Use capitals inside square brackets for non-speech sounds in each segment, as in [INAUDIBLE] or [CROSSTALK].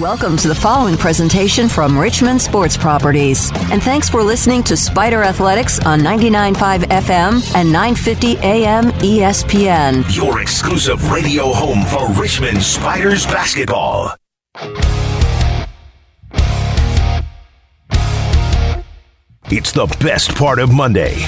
Welcome to the following presentation from Richmond Sports Properties. And thanks for listening to Spider Athletics on 99.5 FM and 950 AM ESPN. Your exclusive radio home for Richmond Spiders basketball. It's the best part of Monday.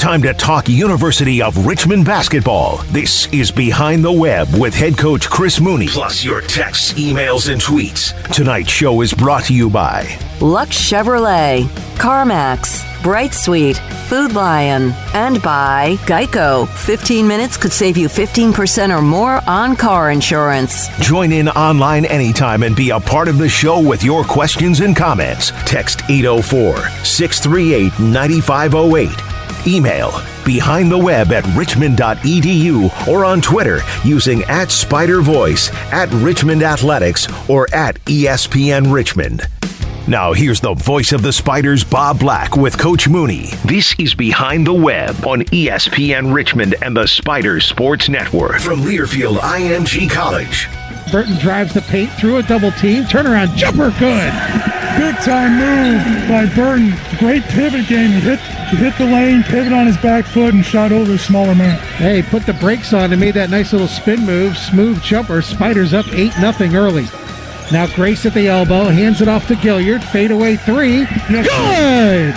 Time to talk University of Richmond basketball. This is Behind the Web with head coach Chris Mooney. Plus your texts, emails, and tweets. Tonight's show is brought to you by Luck Chevrolet, CarMax, Bright Suite, Food Lion, and by Geico. 15 minutes could save you 15% or more on car insurance. Join in online anytime and be a part of the show with your questions and comments. Text 804 638 9508. Email behind the web at richmond.edu or on Twitter using at Spider Voice, at Richmond Athletics, or at ESPN Richmond. Now, here's the voice of the Spiders, Bob Black, with Coach Mooney. This is Behind the Web on ESPN Richmond and the Spiders Sports Network. From Learfield IMG College. Burton drives the paint through a double team. Turnaround jumper, good. Big time move by Burton. Great pivot game. He hit, he hit the lane, pivot on his back foot, and shot over a smaller man. Hey, put the brakes on and made that nice little spin move. Smooth jumper. Spiders up 8 nothing early. Now Grace at the elbow, hands it off to Gilyard. Fade away three. Yes, Good!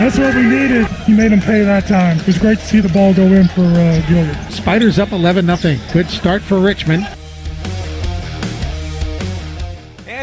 That's what we needed. He made him pay that time. It was great to see the ball go in for uh, Gilyard. Spiders up 11 nothing. Good start for Richmond.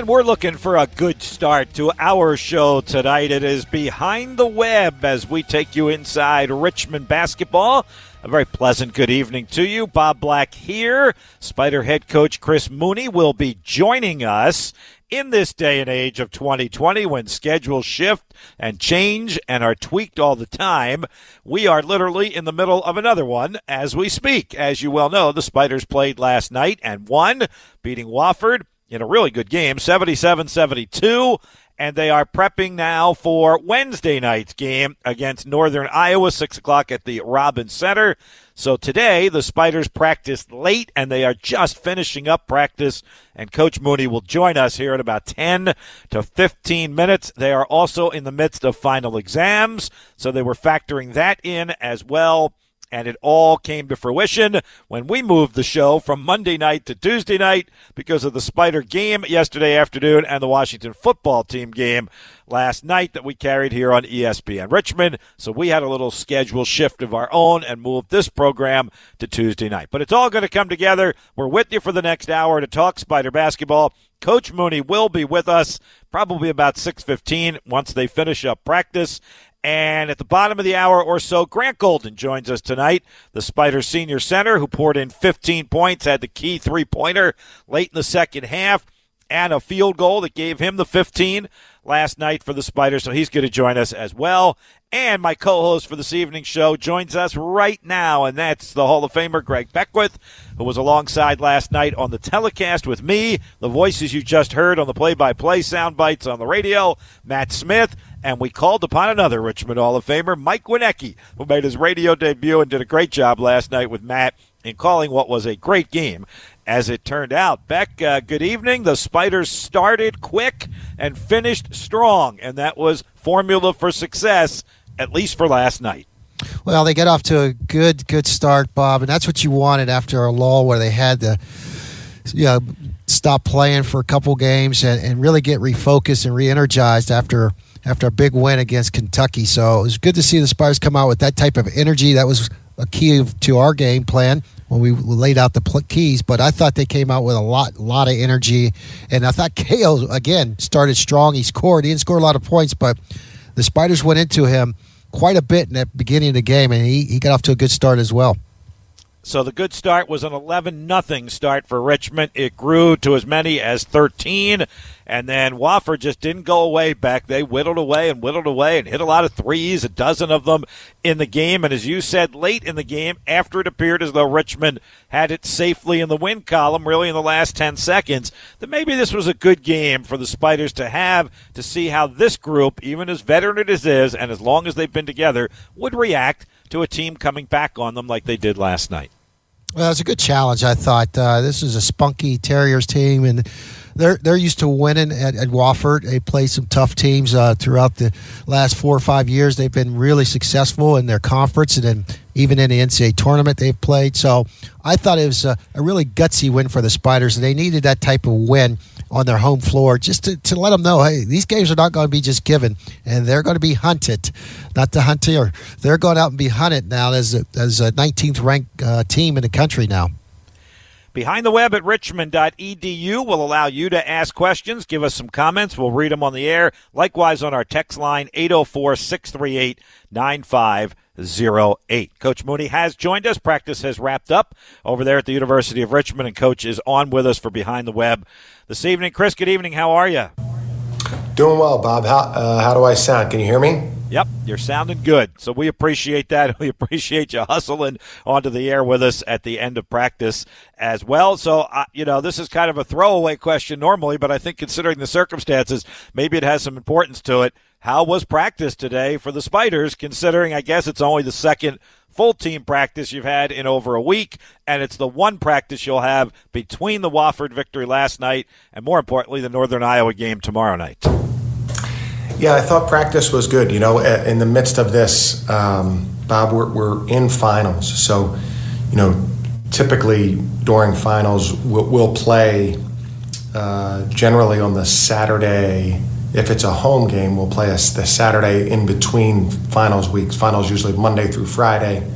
We're looking for a good start to our show tonight. It is Behind the Web as we take you inside Richmond basketball. A very pleasant good evening to you. Bob Black here. Spider head coach Chris Mooney will be joining us in this day and age of 2020 when schedules shift and change and are tweaked all the time. We are literally in the middle of another one as we speak. As you well know, the Spiders played last night and won, beating Wofford in a really good game, 77 72. And they are prepping now for Wednesday night's game against Northern Iowa, 6 o'clock at the Robins Center. So today, the Spiders practiced late and they are just finishing up practice. And Coach Mooney will join us here in about 10 to 15 minutes. They are also in the midst of final exams. So they were factoring that in as well. And it all came to fruition when we moved the show from Monday night to Tuesday night because of the Spider game yesterday afternoon and the Washington football team game last night that we carried here on ESPN Richmond. So we had a little schedule shift of our own and moved this program to Tuesday night. But it's all going to come together. We're with you for the next hour to talk Spider basketball. Coach Mooney will be with us probably about 6:15 once they finish up practice. And at the bottom of the hour or so, Grant Golden joins us tonight, the Spider Senior Center, who poured in 15 points, had the key three pointer late in the second half, and a field goal that gave him the 15 last night for the Spiders. So he's going to join us as well. And my co host for this evening's show joins us right now, and that's the Hall of Famer Greg Beckwith, who was alongside last night on the telecast with me, the voices you just heard on the play by play sound bites on the radio, Matt Smith and we called upon another Richmond Hall of Famer, Mike Winiecki, who made his radio debut and did a great job last night with Matt in calling what was a great game. As it turned out, Beck, uh, good evening. The Spiders started quick and finished strong, and that was formula for success, at least for last night. Well, they get off to a good, good start, Bob, and that's what you wanted after a lull where they had to, you know, stop playing for a couple games and, and really get refocused and re-energized after – after a big win against Kentucky. So it was good to see the Spiders come out with that type of energy. That was a key to our game plan when we laid out the keys. But I thought they came out with a lot, lot of energy, and I thought [LAUGHS] Cayo again started strong. He scored. He didn't score a lot of points, but the Spiders went into him quite a bit in that beginning of the game, and he, he got off to a good start as well. So the good start was an 11 nothing start for Richmond. It grew to as many as 13 and then Wofford just didn't go away back. They whittled away and whittled away and hit a lot of threes, a dozen of them in the game. And as you said, late in the game, after it appeared as though Richmond had it safely in the win column, really in the last 10 seconds, that maybe this was a good game for the Spiders to have to see how this group, even as veteran as it is, and as long as they've been together, would react to a team coming back on them like they did last night. Well, it was a good challenge, I thought. Uh, this is a spunky Terriers team, and they're they're used to winning at, at Wofford. They played some tough teams uh, throughout the last four or five years. They've been really successful in their conference and then even in the NCAA tournament they've played. So I thought it was a, a really gutsy win for the Spiders, they needed that type of win on their home floor just to, to let them know, hey, these games are not going to be just given, and they're going to be hunted, not the hunter. They're going out and be hunted now as a, as a 19th ranked uh, team in the country now. Behind the web at richmond.edu will allow you to ask questions, give us some comments. We'll read them on the air. Likewise, on our text line, 804 638 9508. Coach Mooney has joined us. Practice has wrapped up over there at the University of Richmond, and Coach is on with us for Behind the Web this evening. Chris, good evening. How are you? Doing well, Bob. How, uh, how do I sound? Can you hear me? Yep, you're sounding good. So we appreciate that. [LAUGHS] We appreciate you hustling onto the air with us at the end of practice as well. So, uh, you know, this is kind of a throwaway question normally, but I think considering the circumstances, maybe it has some importance to it. How was practice today for the Spiders, considering I guess it's only the second full team practice you've had in over a week, and it's the one practice you'll have between the Wofford victory last night and, more importantly, the Northern Iowa game tomorrow night? Yeah, I thought practice was good. You know, in the midst of this, um, Bob, we're, we're, in finals. So, you know, typically during finals, we'll, we'll play uh, generally on the Saturday. If it's a home game, we'll play us the Saturday in between finals weeks. Finals usually Monday through Friday,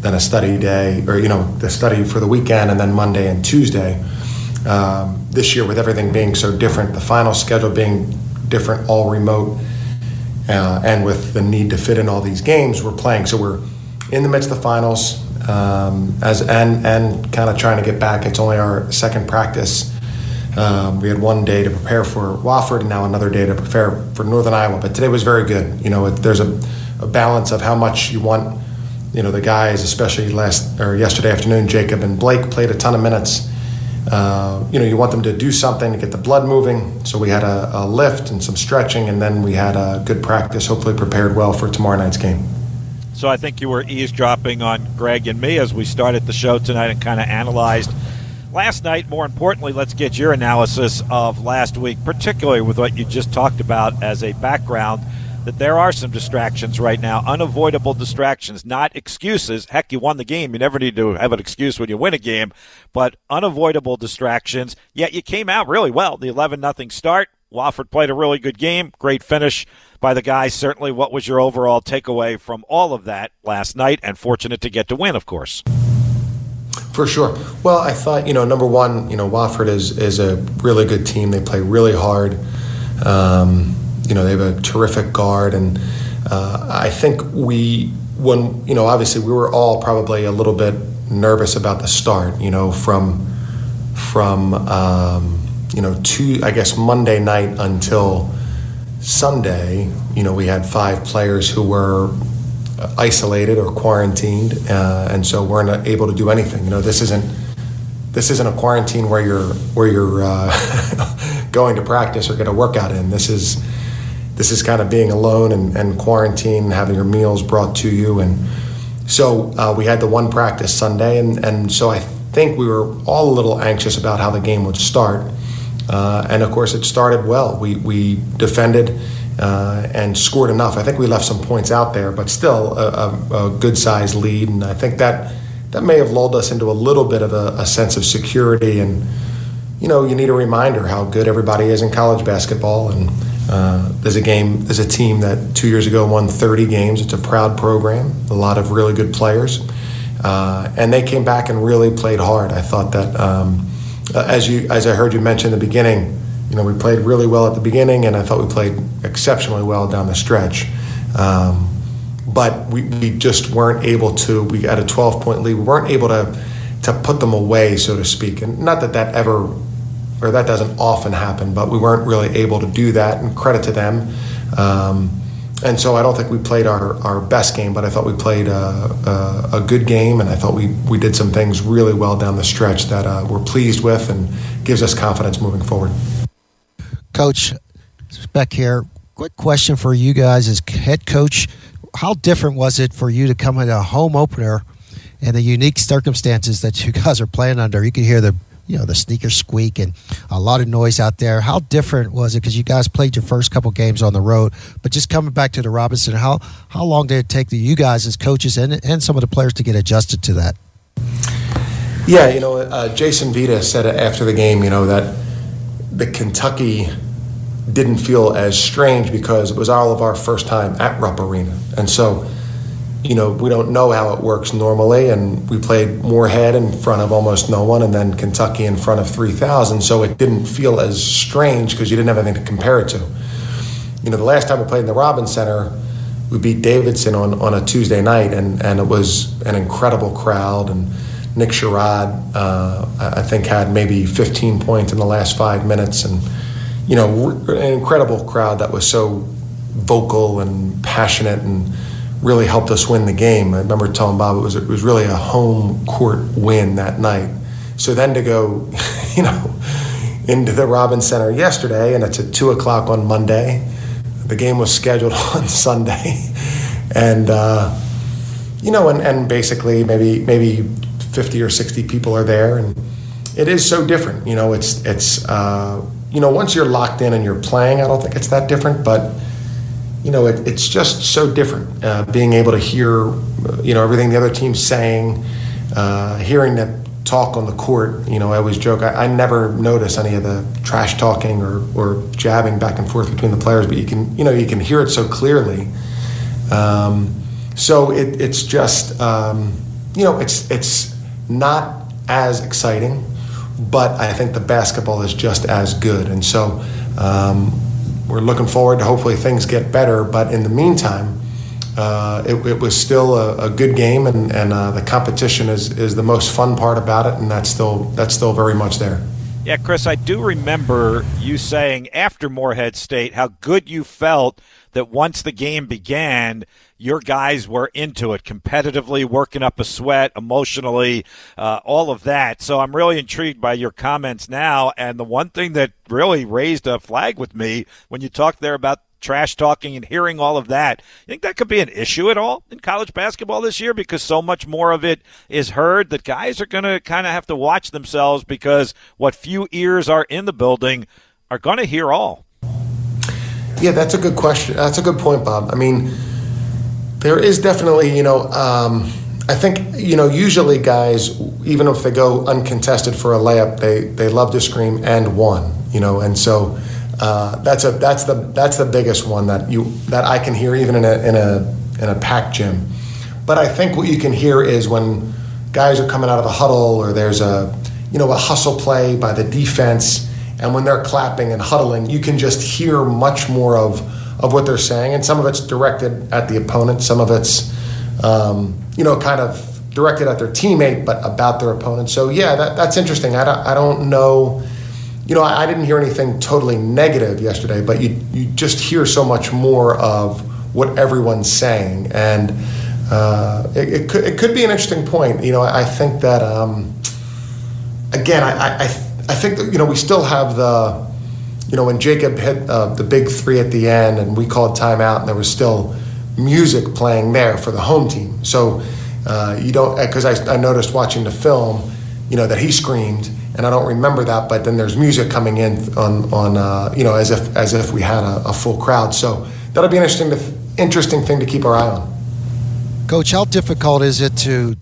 then a study day, or, you know, the study for the weekend, and then Monday and Tuesday. Um, this year, with everything being so different, the final schedule being different, all remote, uh, and with the need to fit in all these games, we're playing. So we're in the midst of the finals, um, as and and kind of trying to get back. It's only our second practice. Um, we had one day to prepare for Wofford, and now another day to prepare for Northern Iowa. But today was very good. You know, it, there's a, a balance of how much you want. You know, the guys, especially last or yesterday afternoon, Jacob and Blake played a ton of minutes uh, you know, you want them to do something to get the blood moving. So we had a, a, lift and some stretching, and then we had a good practice, hopefully prepared well for tomorrow night's game. So I think you were eavesdropping on Greg and me as we started the show tonight and kind of analyzed last night. More importantly, let's get your analysis of last week, particularly with what you just talked about as a background – that there are some distractions right now, unavoidable distractions, not excuses. Heck, you won the game. You never need to have an excuse when you win a game, but unavoidable distractions. Yet you came out really well. The 11 nothing start. Wofford played a really good game. Great finish by the guys. Certainly, what was your overall takeaway from all of that last night? And fortunate to get to win, of course. For sure. Well, I thought you know number one, you know Wofford is is a really good team. They play really hard. Um, you know, they have a terrific guard, and uh, I think we, when you know, obviously we were all probably a little bit nervous about the start. You know, from from um, you know, two, I guess Monday night until Sunday. You know, we had five players who were isolated or quarantined, uh, and so we're not able to do anything. You know, this isn't this isn't a quarantine where you're where you're uh, [LAUGHS] going to practice or get a workout in. This is this is kind of being alone and, and quarantine, having your meals brought to you. And so uh, we had the one practice Sunday, and, and so I think we were all a little anxious about how the game would start. Uh, and of course, it started well. We, we defended uh, and scored enough. I think we left some points out there, but still a, a, a good sized lead. And I think that that may have lulled us into a little bit of a, a sense of security. And, you know, you need a reminder how good everybody is in college basketball. And uh, there's a game, there's a team that two years ago won 30 games. It's a proud program, a lot of really good players, uh, and they came back and really played hard. I thought that, um, uh, as you, as I heard you mention in the beginning, you know, we played really well at the beginning, and I thought we played exceptionally well down the stretch. Um, but we, we just weren't able to. We had a 12 point lead. We weren't able to to put them away, so to speak. And not that that ever or that doesn't often happen, but we weren't really able to do that, and credit to them. Um, and so I don't think we played our, our best game, but I thought we played a, a, a, good game, and I thought we, we did some things really well down the stretch that uh, we're pleased with and gives us confidence moving forward. Coach Speck here. Quick question for you guys as head coach. How different was it for you to come in a home opener and the unique circumstances that you [LAUGHS] guys are playing under? You could hear the you know the sneaker squeak and a lot of noise out there. How different was it? Because you guys played your first couple games on the road, but just coming back to the Robinson, how how long did it take the, you guys as coaches and and some of the players to get adjusted to that? Yeah, you know, uh, Jason Vita said after the game, you know that the Kentucky didn't feel as strange because it was all of our first time at Rupp Arena, and so you know, we don't know how it works normally, and we played Morehead in front of almost no one, and then Kentucky in front of 3,000, so it didn't feel as strange because you didn't have anything to compare it to. You know, the last time we played in the Robins Center, we beat Davidson on, on a Tuesday night, and, and it was an incredible crowd, and Nick Sherod, uh, I think, had maybe 15 points in the last five minutes, and, you know, an incredible crowd that was so vocal and passionate and really helped us win the game. I remember telling Bob it was it was really a home court win that night. So then to go, [LAUGHS] you know, into the Robin Center yesterday, and it's at two o'clock on Monday. The game was scheduled [LAUGHS] on Sunday, and uh, you know, and, and basically maybe maybe fifty or sixty people are there, and it is so different. You know, it's it's uh, you know once you're locked in and you're playing, I don't think it's that different, but you know, it, it's just so different uh, being able to hear, you know, everything the other team's saying, uh, hearing that talk on the court. You know, I always joke, I, I, never notice any of the trash talking or, or jabbing back and forth between the players, but you can, you know, you can hear it so clearly. Um, so it, it's just, um, you know, it's it's not as exciting, but I think the basketball is just as good, and so. Um, we're looking forward to hopefully things get better. But in the meantime, uh, it, it, was still a, a good game, and, and uh, the competition is, is the most fun part about it, and that's still that's still very much there. Yeah, Chris, I do remember you saying after Morehead State how good you felt that once the game began, your guys were into it competitively, working up a sweat, emotionally, uh, all of that. So I'm really intrigued by your comments now. And the one thing that really raised a flag with me when you talked there about trash talking and hearing all of that. You think that could be an issue at all in college basketball this year because so much more of it is heard that guys are going to kind of have to watch themselves because what few ears are in the building are going to hear all. Yeah, that's a good question. That's a good point, Bob. I mean, there is definitely, you know, um, I think, you know, usually guys, even if they go uncontested for a layup, they, they love to scream and one, you know, and so uh, that's a that's the that's the biggest one that you that I can hear even in a in a in a packed gym. But I think what you can hear is when guys are coming out of the huddle or there's a you know a hustle play by the defense, and when they're clapping and huddling, you can just hear much more of of what they're saying, and some of it's directed at the opponent, some of it's um, you know kind of directed at their teammate, but about their opponent. So yeah, that, that's interesting. I don't, I don't know you know, I, I, didn't hear anything totally negative yesterday, but you you just hear so much more of what everyone's saying, and uh, it, it, could it could be an interesting point. You know, I, I think that um, again, I, I I think that you know we still have the you know when Jacob hit uh, the big three at the end, and we called timeout, and there was still music playing there for the home team. So uh, you don't because I, I noticed watching the film, you know, that he screamed and I don't remember that. But then there's music coming in on on uh, you know as if as if we had a, a, full crowd. So that'll be an interesting to, interesting thing to keep our eye on. Coach, how difficult is it to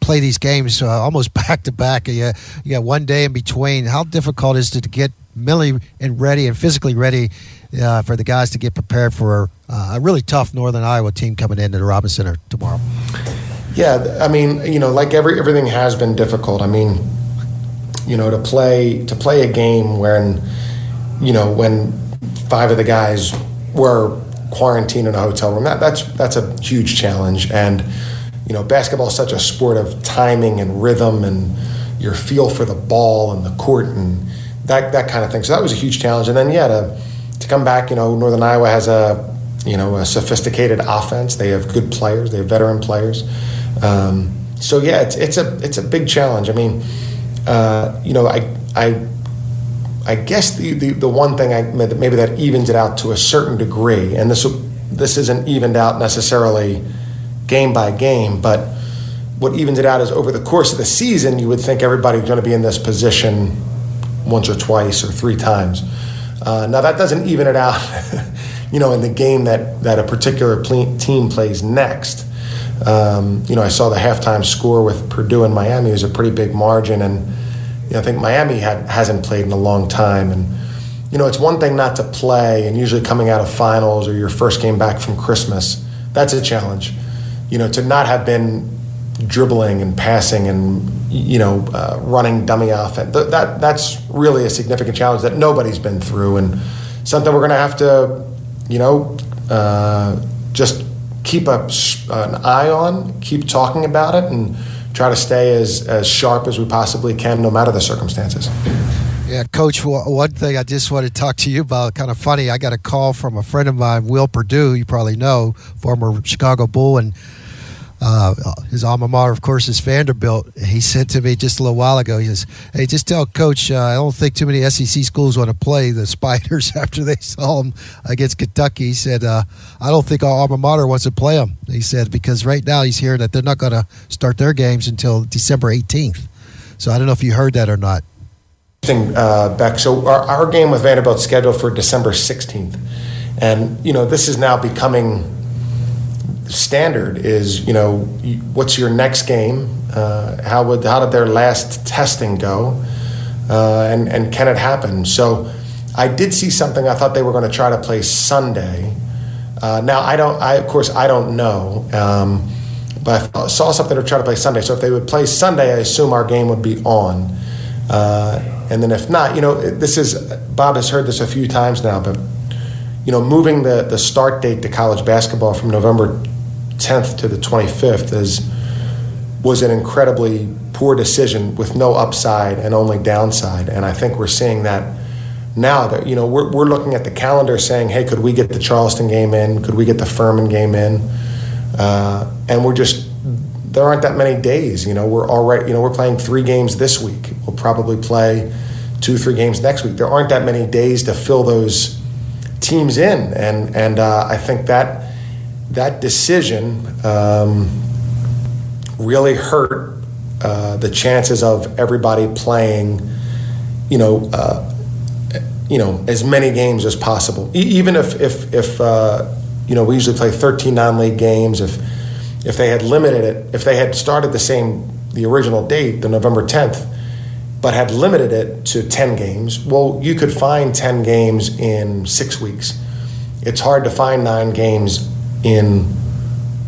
play these games uh, almost [LAUGHS] back to back? You, you got one day in between. How difficult is it to get mentally and ready and physically ready uh, for the guys to get prepared for uh, a really tough Northern Iowa team coming into the Robinson Center tomorrow? Yeah, I mean, you know, like every everything has been difficult. I mean, you know, to play to play a game when, you know, when five of the guys were quarantined in a hotel room. That, that's that's a huge challenge. And you know, basketball is such a sport of timing and rhythm and your feel for the ball and the court and that that kind of thing. So that was a huge challenge. And then yeah, to to come back, you know, Northern Iowa has a you know a sophisticated offense. They have good players. They have veteran players. Um, so yeah, it's it's a it's a big challenge. I mean uh, you know, I, I, I guess the, the, the one thing I maybe that evens it out to a certain degree, and this this isn't evened out necessarily game by game, but what evens it out is over the course of the season, you would think everybody's going to be in this position once or twice or three times. Uh, now that doesn't even it out, [LAUGHS] you know, in the game that that a particular team plays next. Um, you know, I saw the halftime score with Purdue and Miami. It was a pretty big margin, and you know, I think Miami had, hasn't played in a long time. And you know, it's one thing not to play, and usually coming out of finals or your first game back from Christmas, that's a challenge. You know, to not have been dribbling and passing and you know uh, running dummy offense, th- that that's really a significant challenge that nobody's been through, and something we're going to have to, you know, uh, just keep a, an eye on, keep talking about it, and try to stay as, as sharp as we possibly can, no matter the circumstances. Yeah, Coach, one thing I just want to talk to you about, kind of funny, I got a call from a friend of mine, Will Perdue, you probably know, former Chicago Bull, and uh, his alma mater, of course, is Vanderbilt. He said to me just a little while ago, he says, Hey, just tell Coach, uh, I don't think too many SEC schools want to play the Spiders [LAUGHS] after they saw them against Kentucky. He said, uh, I don't think our alma mater wants to play them. He said, because right now he's hearing that they're not going to start their games until December 18th. So I don't know if you heard that or not. Uh, Beck. So our, our game with Vanderbilt scheduled for December 16th. And, you know, this is now becoming standard is you know what's your next game? Uh, how would how did their last testing go? Uh, and and can it happen? So I did see something. I thought they were going to try to play Sunday. Uh, now I don't I of course I don't know um, but I saw something to try to play Sunday. So if they would play Sunday I assume our game would be on. Uh, and then if not you know this is Bob has heard this a few times now but you know, moving the, the start date to college basketball from November 10th to the 25th is was an incredibly poor decision with no upside and only downside. And I think we're seeing that now that you know we're, we're looking at the calendar saying, hey, could we get the Charleston game in? Could we get the Furman game in? Uh, and we're just there aren't that many days. You know, we're already you know we're playing three games this week. We'll probably play two, three games next week. There aren't that many days to fill those teams in, and and uh, I think that that decision um, really hurt uh, the chances of everybody playing, you know, uh, you know, as many games as possible. E- even if if if uh, you know we usually play 13 non-league games, if if they had limited it, if they had started the same the original date, the November 10th, but had limited it to 10 games, well, you could find 10 games in six weeks. It's hard to find nine games in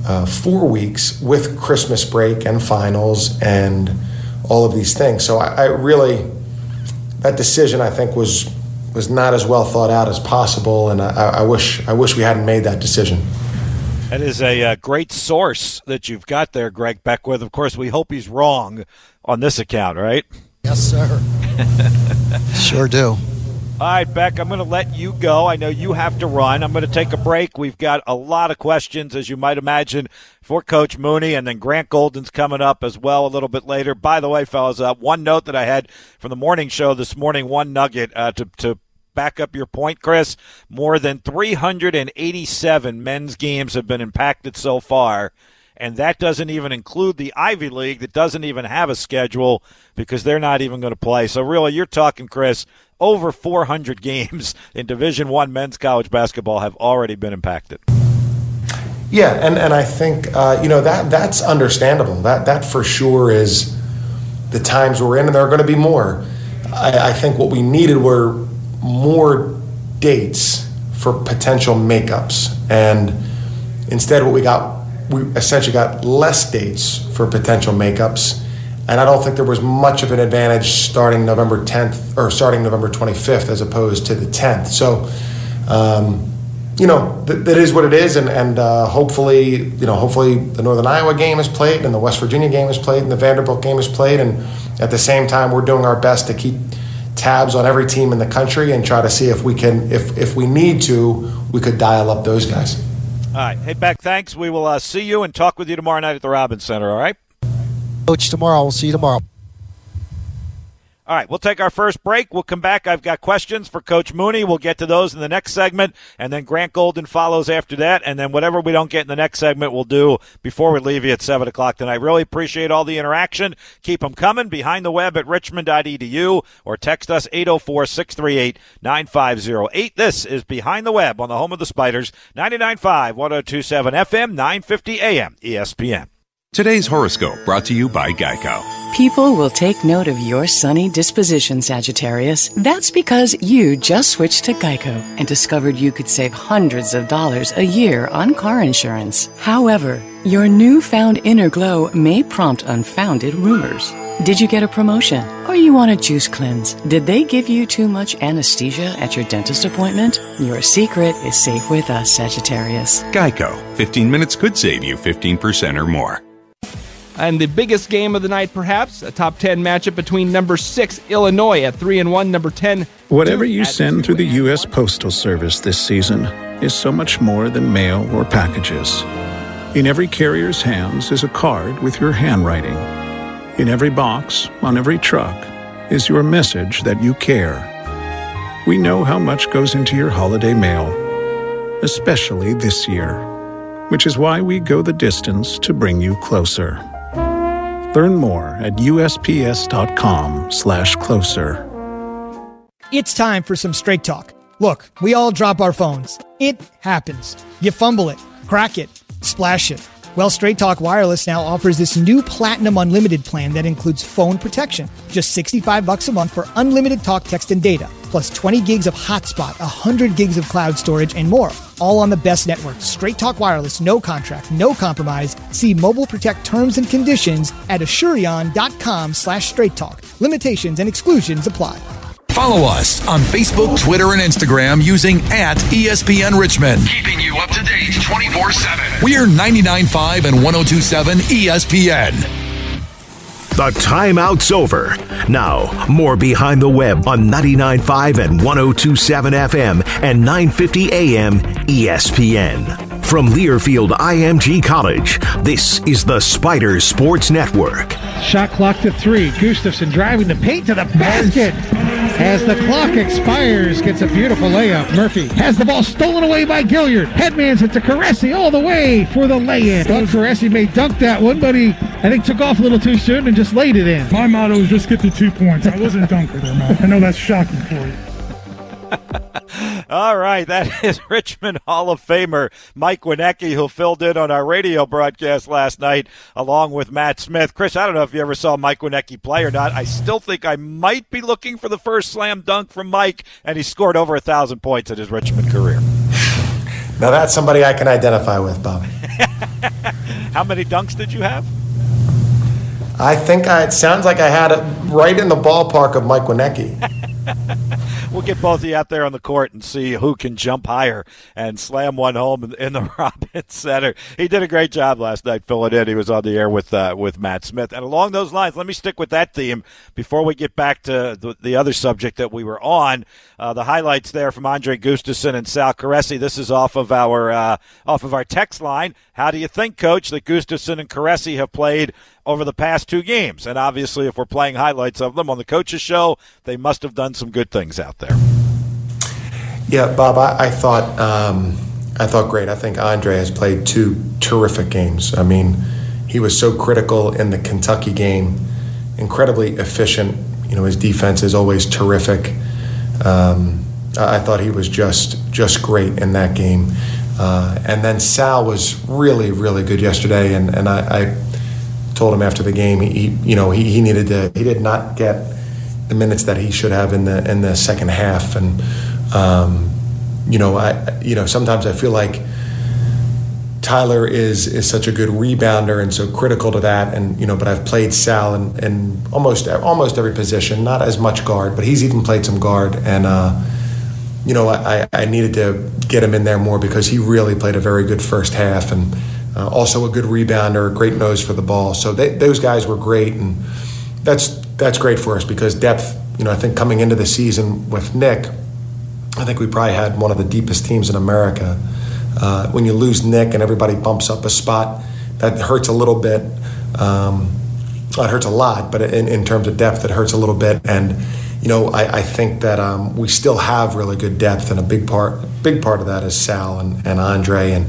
uh, four weeks with Christmas break and finals and all of these things. So I, I, really, that decision I think was was not as well thought out as possible, and I, I wish I wish we hadn't made that decision. That is a uh, great source that you've got there, Greg Beckwith. Of course, we hope he's wrong on this account, right? Yes, sir. [LAUGHS] sure do. All right, Beck, I'm going to let you go. I know you have to run. I'm going to take a break. We've got a lot of questions, as you might imagine, for Coach Mooney, and then Grant Golden's coming up as well a little bit later. By the way, fellas, uh, one note that I had from the morning show this morning, one nugget uh, to, to back up your point, Chris. More than 387 men's games have been impacted so far and that doesn't even include the Ivy League that doesn't even have a schedule because they're not even going to play. So really, you're talking, Chris, over 400 [LAUGHS] games in Division One men's college basketball have already been impacted. Yeah, and, and I think uh, you know that that's understandable. That that for sure is the times we're in, and there are going to be more. I, I think what we needed were more dates for potential makeups, and instead, what we got we essentially got less dates for potential makeups and I don't think there was much of an advantage starting November 10th or starting November 25th as opposed to the 10th. So, um, you know, th- that is what it is, and, and uh, hopefully, you know, hopefully the Northern Iowa game is played, and the West Virginia game is played, and the Vanderbilt game is played, and at the same time, we're doing our best to keep tabs on every team in the country and try to see if we can, if if we need to, we could dial up those guys. All right, hey, Beck, thanks. We will uh, see you and talk with you tomorrow night at the Robins Center. All right. Coach tomorrow. We'll see you tomorrow. All right, we'll take our first break. We'll come back. I've got questions for Coach Mooney. We'll get to those in the next segment, and then Grant Golden follows after that, and then whatever we don't get in the next segment, we'll do before we leave you at 7 o'clock tonight. Really appreciate all the interaction. Keep them coming behind the web at richmond.edu or text us 804 638 9508. This is Behind the Web on the home of the Spiders, 99.5, 1027 FM, 950 AM, ESPN. Today's horoscope brought to you by Geico. People will take note of your sunny disposition, Sagittarius. That's because you just switched to Geico and discovered you could save hundreds of dollars a year on car insurance. However, your newfound inner glow may prompt unfounded rumors. Did you get a promotion? Or you want a juice cleanse? Did they give you too much anesthesia at your dentist appointment? Your secret is safe with us, Sagittarius. Geico. 15 minutes could save you 15% or more. And the biggest game of the night, perhaps, a top 10 matchup between number 6 Illinois at 3 and 1, number 10. Whatever you send through the U.S. Postal Service this season is so much more than mail or packages. In every carrier's hands is a card with your handwriting. In every box, on every truck, is your message that you care. We know how much goes into your holiday mail, especially this year, which is why we go the distance to bring you closer. Learn more at usps.com/closer. It's time for some straight talk. Look, we all drop our phones. It happens. You fumble it, crack it, splash it. Well, Straight Talk Wireless now offers this new Platinum Unlimited plan that includes phone protection. Just 65 bucks a month for unlimited talk, text, and data, plus 20 gigs of hotspot, 100 gigs of cloud storage, and more. All on the best network. Straight Talk Wireless, no contract, no compromise. See Mobile Protect terms and conditions at asurion.com slash straight talk. Limitations and exclusions apply. Follow us on Facebook, Twitter, and Instagram using at ESPN Richmond. Keeping you up to date 24 7. We're 99.5 and 1027 ESPN. The timeout's over. Now, more behind the web on 99.5 and 1027 FM and 950 AM ESPN. From Learfield IMG College, this is the Spider Sports Network. Shot clock to three. Gustavson driving the paint to the basket. As the clock expires, gets a beautiful layup. Murphy has the ball stolen away by Gilyard. Headman's it to Koureissi all the way for the lay-in. Thought Koureissi may dunk that one, but he, I think, took off a little too soon and just laid it in. My motto is just get the two points. I wasn't dunker there, man. I know that's shocking for you. [LAUGHS] All right, that [LAUGHS] is Richmond Hall of Famer Mike Winiecki, who filled in on our radio broadcast last night along with Matt Smith. Chris, I don't know if you ever saw Mike Winiecki play or not. I still think I might be looking for the first slam dunk from Mike, and he scored over a thousand points in his Richmond career. Now that's somebody I can identify with, Bob. [LAUGHS] How many dunks did you have? I think I, it sounds like I had it right in the ballpark of Mike Winiecki. [LAUGHS] we'll get both of you out there on the court and see who can jump higher and slam one home in the [LAUGHS] Robin Center. He did a great job last night filling in. He was on the air with uh, with Matt Smith. And along those lines, let me stick with that theme before we get back to the, the other subject that we were on. Uh, the highlights there from Andre Gustavson and Sal Koureissi. This is off of our uh, off of our text line. How do you think, Coach, that Gustavson and Koureissi have played over the past two games? And obviously, if we're playing highlights of them on the coaches show, they must have done some good things out there. Yeah, Bob, I, I thought um, I thought great. I think Andre has played two terrific games. I mean, he was so critical in the Kentucky game, incredibly efficient. You know, his defense is always terrific. Um, I, I thought he was just just great in that game. Uh, and then Sal was really, really good yesterday, and, and I, I told him after the game, he, you know, he, he needed to, he did not get the minutes that he should have in the in the second half, and um, you know, I, you know, sometimes I feel like Tyler is is such a good rebounder and so critical to that, and you know, but I've played Sal in, in almost almost every position, not as much guard, but he's even played some guard, and uh, you know, I, I needed to get him in there more because he really played a very good first half and uh, also a good rebounder, great nose for the ball. So they, those guys were great, and that's that's great for us because depth. You know, I think coming into the season with Nick, I think we probably had one of the deepest teams in America. Uh, when you lose Nick and everybody bumps up a spot, that hurts a little bit. Um, it hurts a lot, but in, in terms of depth, it hurts a little bit. And you know, I, I think that um, we still have really good depth, and a big part, big part of that is Sal and, and Andre, and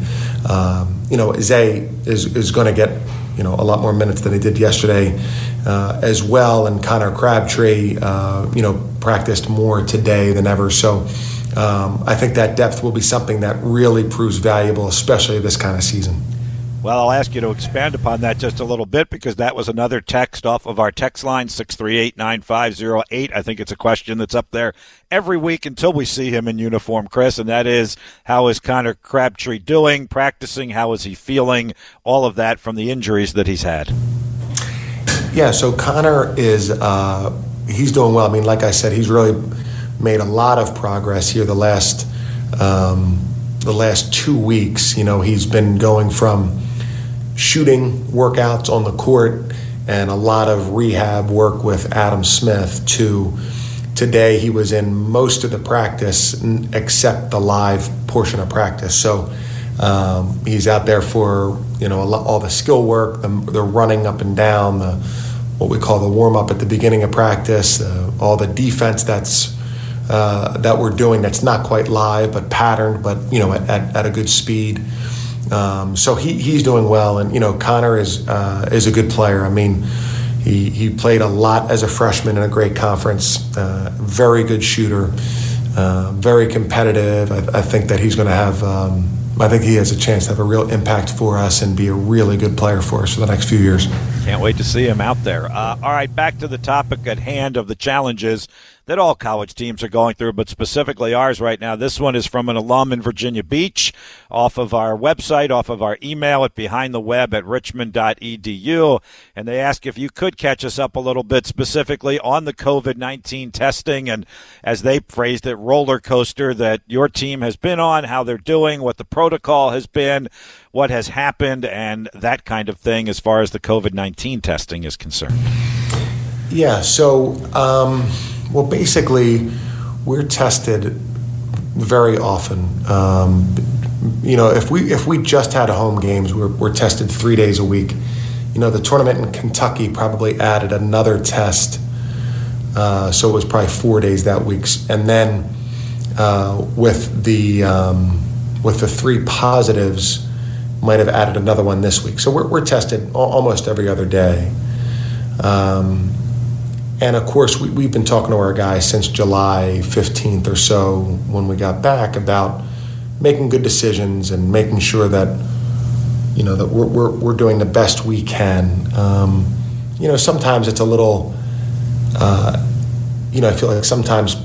um, you know, Zay is is going to get you know a lot more minutes than he did yesterday uh, as well, and Connor Crabtree, uh, you know, practiced more today than ever. So um, I think that depth will be something that really proves valuable, especially this kind of season. Well, I'll ask you to expand upon that just a little bit because that was another text off of our text line, 638 9508. I think it's a question that's up there every week until we see him in uniform, Chris, and that is how is Connor Crabtree doing, practicing? How is he feeling? All of that from the injuries that he's had. Yeah, so Connor is, uh, he's doing well. I mean, like I said, he's really made a lot of progress here the last. Um, the last two weeks, you know, he's been going from shooting workouts on the court and a lot of rehab work with Adam Smith to today he was in most of the practice except the live portion of practice so um, he's out there for you know all the skill work the, the, running up and down the what we call the warm up at the beginning of practice uh, all the defense that's uh, that we're doing that's not quite live but patterned but you know at, at, at a good speed um, so he, he's doing well, and you know Connor is uh, is a good player. I mean, he he played a lot as a freshman in a great conference. Uh, very good shooter, uh, very competitive. I, I, think that he's going to have. Um, I think he has a chance to have a real impact for us and be a really good player for us for the next few years. Can't wait to see him out there. Uh, all right, back to the topic at hand of the challenges that all college teams are going through, but specifically ours right now. This one is from an alum in Virginia Beach off of our website, off of our email at behindtheweb at richmond.edu. And they ask if you could catch us up a little bit specifically on the COVID 19 testing and, as they phrased it, roller coaster that your team has been on, how they're doing, what the protocol has been, what has happened, and that kind of thing as far as the COVID 19 testing is concerned. Yeah, so. Um well, basically, we're tested very often. Um, you know, if we if we just had home games, we're, we're tested three days a week. You know, the tournament in Kentucky probably added another test, uh, so it was probably four days that week. And then uh, with the um, with the three positives, might have added another one this week. So we're, we're tested almost every other day. Um, and of course, we, have been talking to our guys since July 15th or so when we got back about making good decisions and making sure that, you know, that we're, we're, we're doing the best we can. Um, you know, sometimes it's a little, uh, you know, I feel like sometimes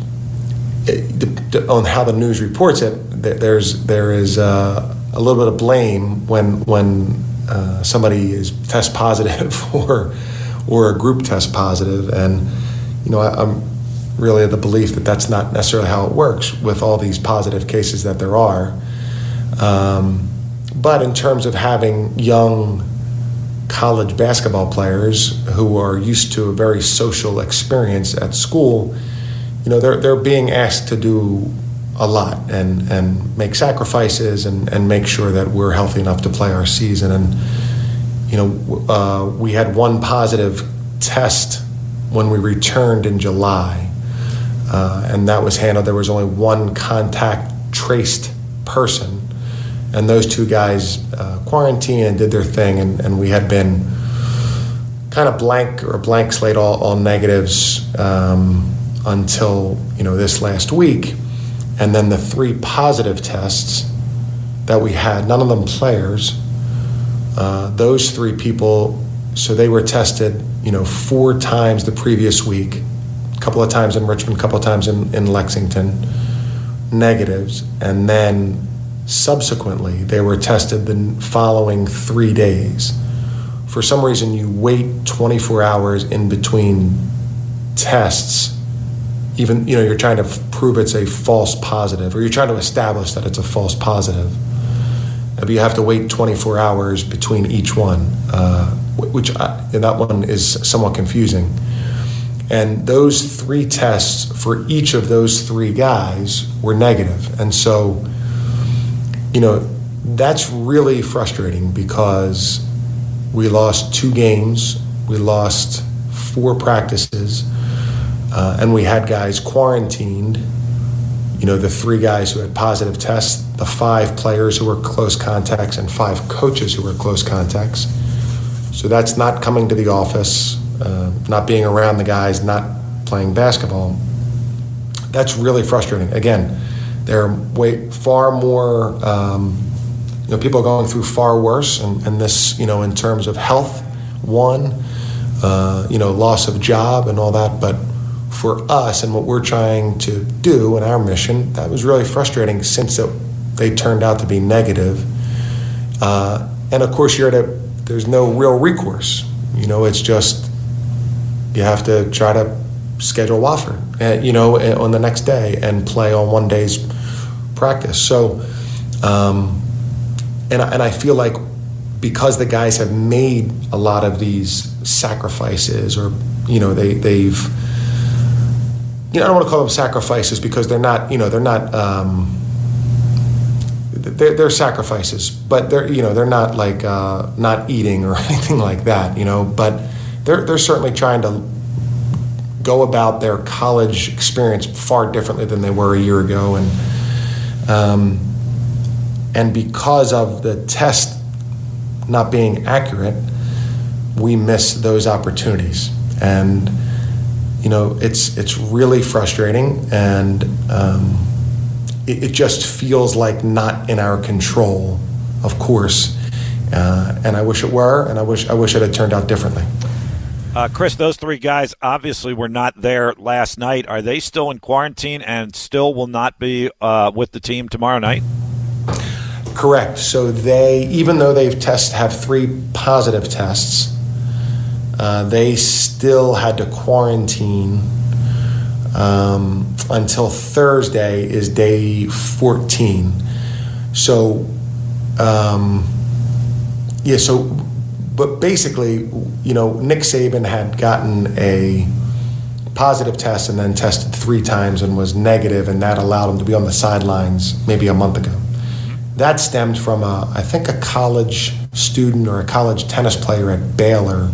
it, on how the news reports it, there's, there is uh, a little bit of blame when, when uh, somebody is test positive [LAUGHS] for or a group test positive. And, you know, I, am really of the belief that that's not necessarily how it works with all these positive cases that there are. Um, but in terms of having young college basketball players who are used to a very social experience at school, you know, they're, they're being asked to do a lot and, and make sacrifices and, and make sure that we're healthy enough to play our season. And, you know, uh, we had one positive test when we returned in July, uh, and that was handled. There was only one contact traced person, and those two guys uh, quarantined and did their thing, and, and, we had been kind of blank or blank slate all, all negatives um, until you know this last week, and then the three positive tests that we had, none of them players uh, those three people, so they were tested, you know, four times the previous week, a couple of times in Richmond, a couple of times in, in Lexington, negatives, and then subsequently they were tested the following three days. For some reason, you wait 24 hours in between tests even you know you're trying to prove it's a false positive or you're trying to establish that it's a false positive but you have to wait 24 hours between each one, uh, which I, that one is somewhat confusing. And those three tests for each of those three guys were negative. And so, you know, that's really frustrating because we lost two games we lost four practices, uh, and we had guys quarantined. You know, the three guys who had positive tests, the five players who were close contacts, and five coaches who were close contacts. So that's not coming to the office, uh, not being around the guys, not playing basketball. That's really frustrating. Again, there are way far more. Um, you know, people are going through far worse, and, and this, you know, in terms of health, one, uh, you know, loss of job and all that. But for us and what we're trying to do in our mission, that was really frustrating since it, they turned out to be negative. Uh, and of course, you're at a, there's no real recourse. You know, it's just you have to try to schedule Wofford, uh, you know, on the next day and play on one day's practice. So, um, and and I feel like because the guys have made a lot of these sacrifices, or you know, they they've you know, I don't want to call them sacrifices because they're not, you know, they're not. Um, they're, they're, sacrifices, but they're you know they're not like uh, not eating or [LAUGHS] anything like that, you know. But they're they're certainly trying to go about their college experience far differently than they were a year ago, and um, and because of the test not being accurate, we miss those opportunities. And you know, it's it's really frustrating, and um, it, it, just feels like not in our control. Of course, uh, and I wish it were, and I wish I wish it had turned out differently. Uh, Chris, those three guys obviously were not there last night. Are they still in quarantine and still will not be uh, with the team tomorrow night? Correct. So they, even though they've test have three positive tests, uh, they still had to quarantine um, until Thursday is day 14. So, um, yeah. So, but basically, you know, Nick Saban had gotten a positive test and then tested three times and was negative, and that allowed him to be on the sidelines maybe a month ago. That stemmed from, a, I think, a college student or a college tennis player at Baylor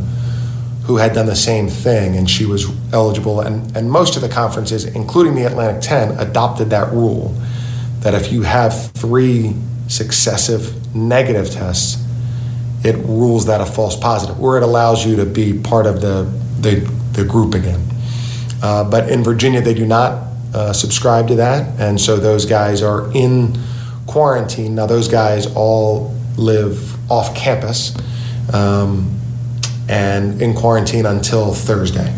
who had done the same thing, and she was eligible. And, and most of the conferences, including the Atlantic 10, adopted that rule that if you have three successive negative tests, it rules that a false positive, or it allows you to be part of the, the, the group again. Uh, but in Virginia, they do not uh, subscribe to that, and so those guys are in quarantine. Now, those guys all live off campus um, and in quarantine until Thursday.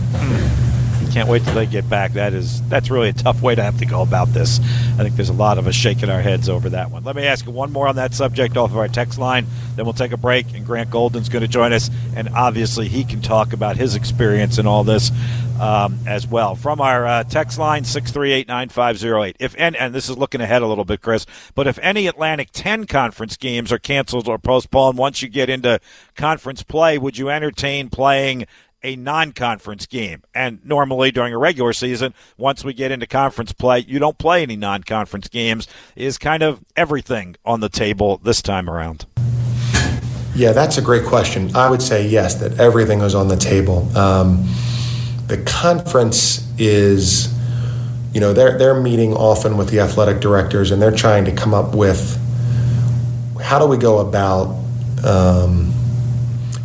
Can't wait till they get back. That is that's really a tough way to have to go about this. I think there's a lot of us shaking our heads over that one. Let me ask you one more on that subject off of our text line. Then we'll take a break, and Grant Golden's going to join us, and obviously he can talk about his experience in all this um, as well. From our uh, text line, 638-9508. If and, and this is looking ahead a little bit, Chris, but if any Atlantic 10 conference games are canceled or postponed once you get into conference play, would you entertain playing a non-conference game. And normally during a regular season, once we get into conference play, you don't play any non-conference games. Is kind of everything on the table this time around? Yeah, that's a great question. I would say yes, that everything is on the table. Um, the conference is, you know, they're they're meeting often with the athletic directors, and they're trying to come up with how do we go about. Um,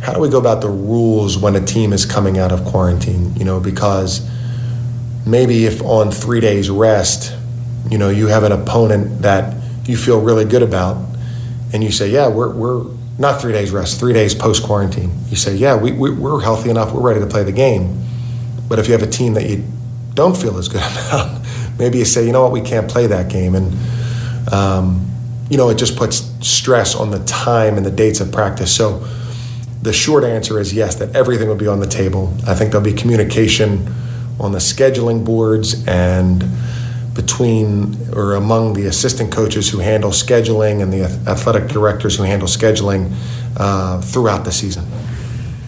how do we go about the rules when a team is coming out of quarantine? You know, because maybe if on three days rest, you know, you have an opponent that you feel really good about, and you say, yeah, we're, we're not three days rest, three days post quarantine. You say, yeah, we, we, we're healthy enough, we're ready to play the game. But if you have a team that you don't feel as good [LAUGHS] about, maybe you say, you know what, we can't play that game. And, um, you know, it just puts stress on the time and the dates of practice. So the short answer is yes, that everything will be on the table. I think there'll be communication on the scheduling boards and between or among the assistant coaches who handle scheduling and the athletic directors who handle scheduling uh, throughout the season.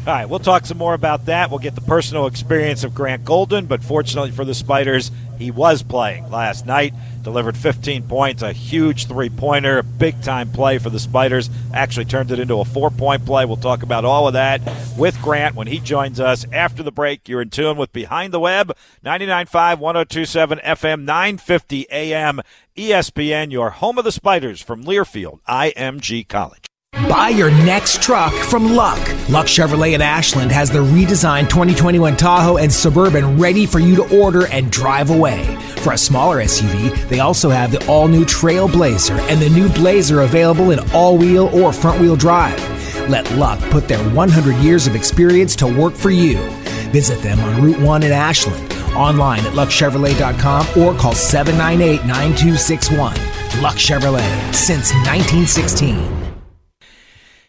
All right, we'll talk some more about that. We'll get the personal experience of Grant Golden, but fortunately for the Spiders, he was playing last night. Delivered 15 points, a huge three pointer, a big time play for the Spiders. Actually turned it into a four point play. We'll talk about all of that with Grant when he joins us after the break. You're in tune with Behind the Web, 99.5, 1027 FM, 950 AM, ESPN, your home of the Spiders from Learfield, IMG College. Buy your next truck from Luck. Luck Chevrolet in Ashland has the redesigned 2021 Tahoe and Suburban ready for you to order and drive away. For a smaller SUV, they also have the all new Trailblazer and the new Blazer available in all wheel or front wheel drive. Let Luck put their 100 years of experience to work for you. Visit them on Route 1 in Ashland, online at luckchevrolet.com or call 798 9261. Luck Chevrolet, since 1916.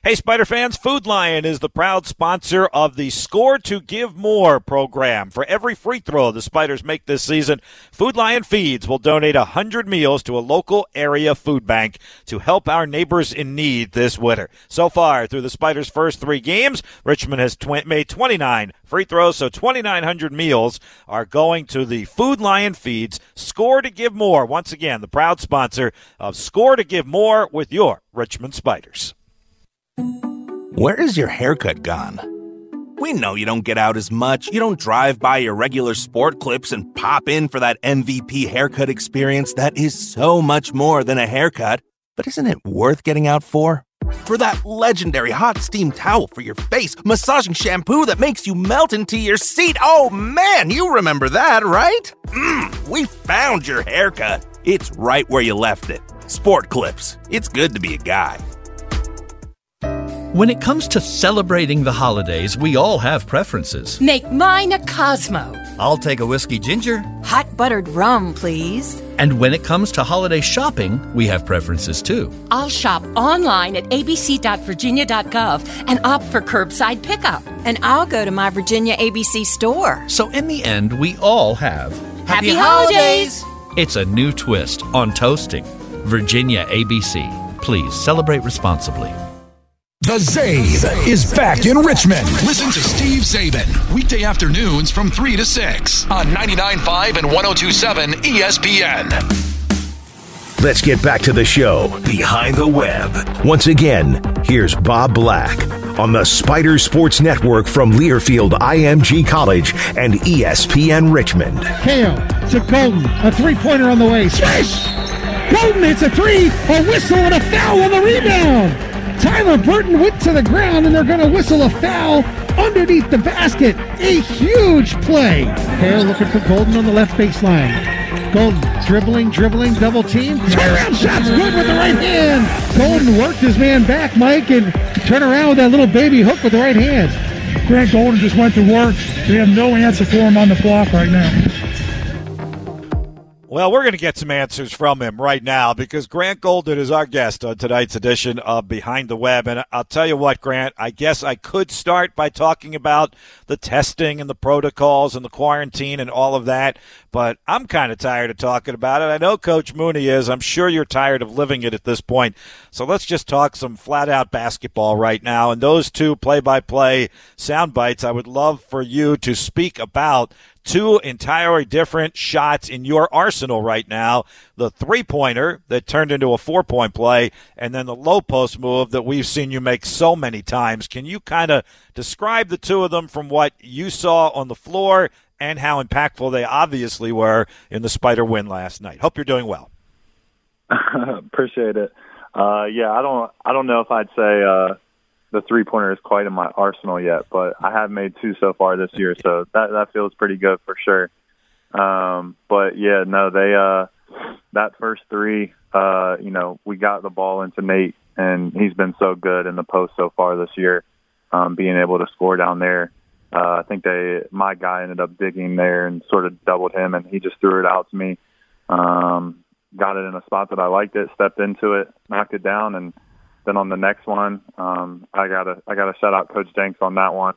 Hey, Spider fans, Food Lion is the proud sponsor of the Score to Give More program. For every free throw the Spiders make this season, Food Lion Feeds will donate 100 meals to a local area food bank to help our neighbors in need this winter. So far, through the Spiders' first three games, Richmond has tw- made 29 free throws, so 2,900 meals are going to the Food Lion Feeds. Score to Give More, once again, the proud sponsor of Score to Give More with your Richmond Spiders. Where is your haircut gone? We know you don't get out as much. You don't drive by your regular sport clips and pop in for that MVP haircut experience that is so much more than a haircut. But isn't it worth getting out for? For that legendary hot steam towel for your face, massaging shampoo that makes you melt into your seat. Oh man, you remember that, right? Mmm, we found your haircut. It's right where you left it. Sport clips. It's good to be a guy. When it comes to celebrating the holidays, we all have preferences. Make mine a Cosmo. I'll take a whiskey ginger. Hot buttered rum, please. And when it comes to holiday shopping, we have preferences too. I'll shop online at abc.virginia.gov and opt for curbside pickup. And I'll go to my Virginia ABC store. So in the end, we all have Happy, Happy holidays! It's a new twist on toasting. Virginia ABC. Please celebrate responsibly. The Czabe is back in Richmond. Listen to Steve Czaban, weekday afternoons from 3 to 6 on 99.5 and 102.7 ESPN. Let's get back to the show, Behind the Web. Once again, here's Bob Black on the Spider Sports Network from Learfield IMG College and ESPN Richmond. Kale to Golden, a three-pointer on the way. Swish! Golden hits a three, a whistle, and a foul on the rebound. Tyler Burton went to the ground, and they're going to whistle a foul underneath the basket. A huge play. Hale looking for Golden on the left baseline. Golden dribbling, dribbling, double team. Turnaround shot's good with the right hand. Golden worked his man back, Mike, and turn around with that little baby hook with the right hand. Grant Golden just went to work. We have no answer for him on the block right now. Well, we're going to get some answers from him right now because Grant Golden is our guest on tonight's edition of Behind the Web. And I'll tell you what, Grant, I guess I could start by talking about the testing and the protocols and the quarantine and all of that, but I'm kind of tired of talking about it. I know Coach Mooney is. I'm sure you're tired of living it at this point. So let's just talk some flat out basketball right now. And those two play by play sound bites, I would love for you to speak about two entirely different shots in your arsenal right now the three pointer that turned into a four point play, and then the low post move that we've seen you make so many times. Can you kind of describe the two of them from what you saw on the floor and how impactful they obviously were in the Spider win last night? Hope you're doing well. [LAUGHS] Appreciate it. Uh, yeah, I don't, I don't know if I'd say uh, the three pointer is quite in my arsenal yet, but I have made two so far this year, so that that feels pretty good for sure. Um, but yeah, no, they uh, that first three, uh, you know, we got the ball into Nate, and he's been so good in the post so far this year, um, being able to score down there. Uh, I think they, my guy ended up digging there and sort of doubled him, and he just threw it out to me. Um, got it in a spot that I liked it, stepped into it, knocked it down, and then on the next one, um, I got to I got to shout out Coach Danks on that one.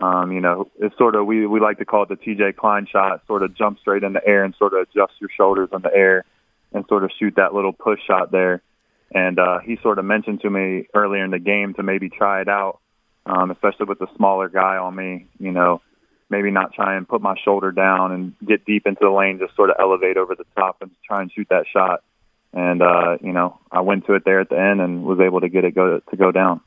Um, you know, it's sort of we we like to call it the TJ Cline shot, sort of jump straight in the air and sort of adjust your shoulders in the air and sort of shoot that little push shot there. And uh, he sort of mentioned to me earlier in the game to maybe try it out, um, especially with the smaller guy on me. You know, maybe not try and put my shoulder down and get deep into the lane, just sort of elevate over the top and try and shoot that shot. And uh, you know, I went to it there at the end and was able to get it go to go down.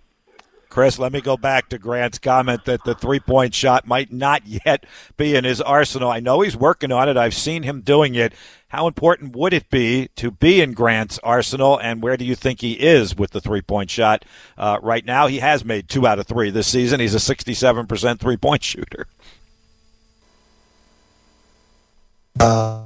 Chris, let me go back to Grant's comment that the three point shot might not [LAUGHS] yet be in his arsenal. I know he's working on it. I've seen him doing it. How important would it be to be in Grant's arsenal, and where do you think he is with the three point shot uh, right now? He has made two out of three this season. He's a 67% three point shooter. Uh,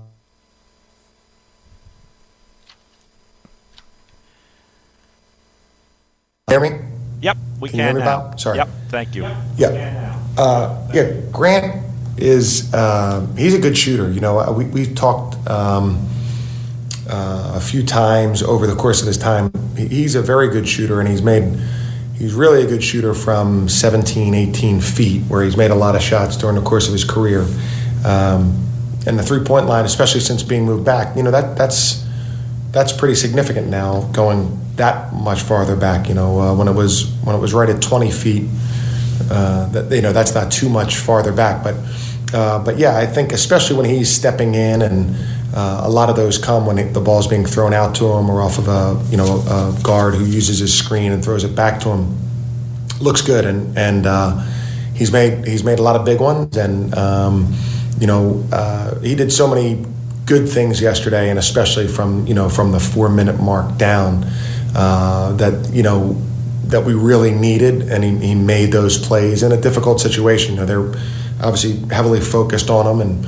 hear me? Yep, we can. can, you hear me, now. Bob? Sorry. Yep, thank you. Yeah. Uh, yeah, Grant is uh, he's a good shooter. You know, we we've talked um, uh, a few times over the course of his time. He's a very good shooter, and he's made he's really a good shooter from 17, 18 feet, where he's made a lot of shots during the course of his career. Um, and the three point line, especially since being moved back, you know that that's that's pretty significant now, going that much farther back. You know, uh, when it was when it was right at 20 feet, uh, that you know that's not too much farther back, but uh, but yeah, I think especially when he's stepping in, and uh, a lot of those come when the ball's being thrown out to him or off of a you know a guard who uses his screen and throws it back to him. Looks good, and and uh, he's made he's made a lot of big ones, and um, you know uh, he did so many good things yesterday, and especially from you know from the four minute mark down, uh, that you know that we really needed, and he, he made those plays in a difficult situation. You know, they're obviously heavily focused on him and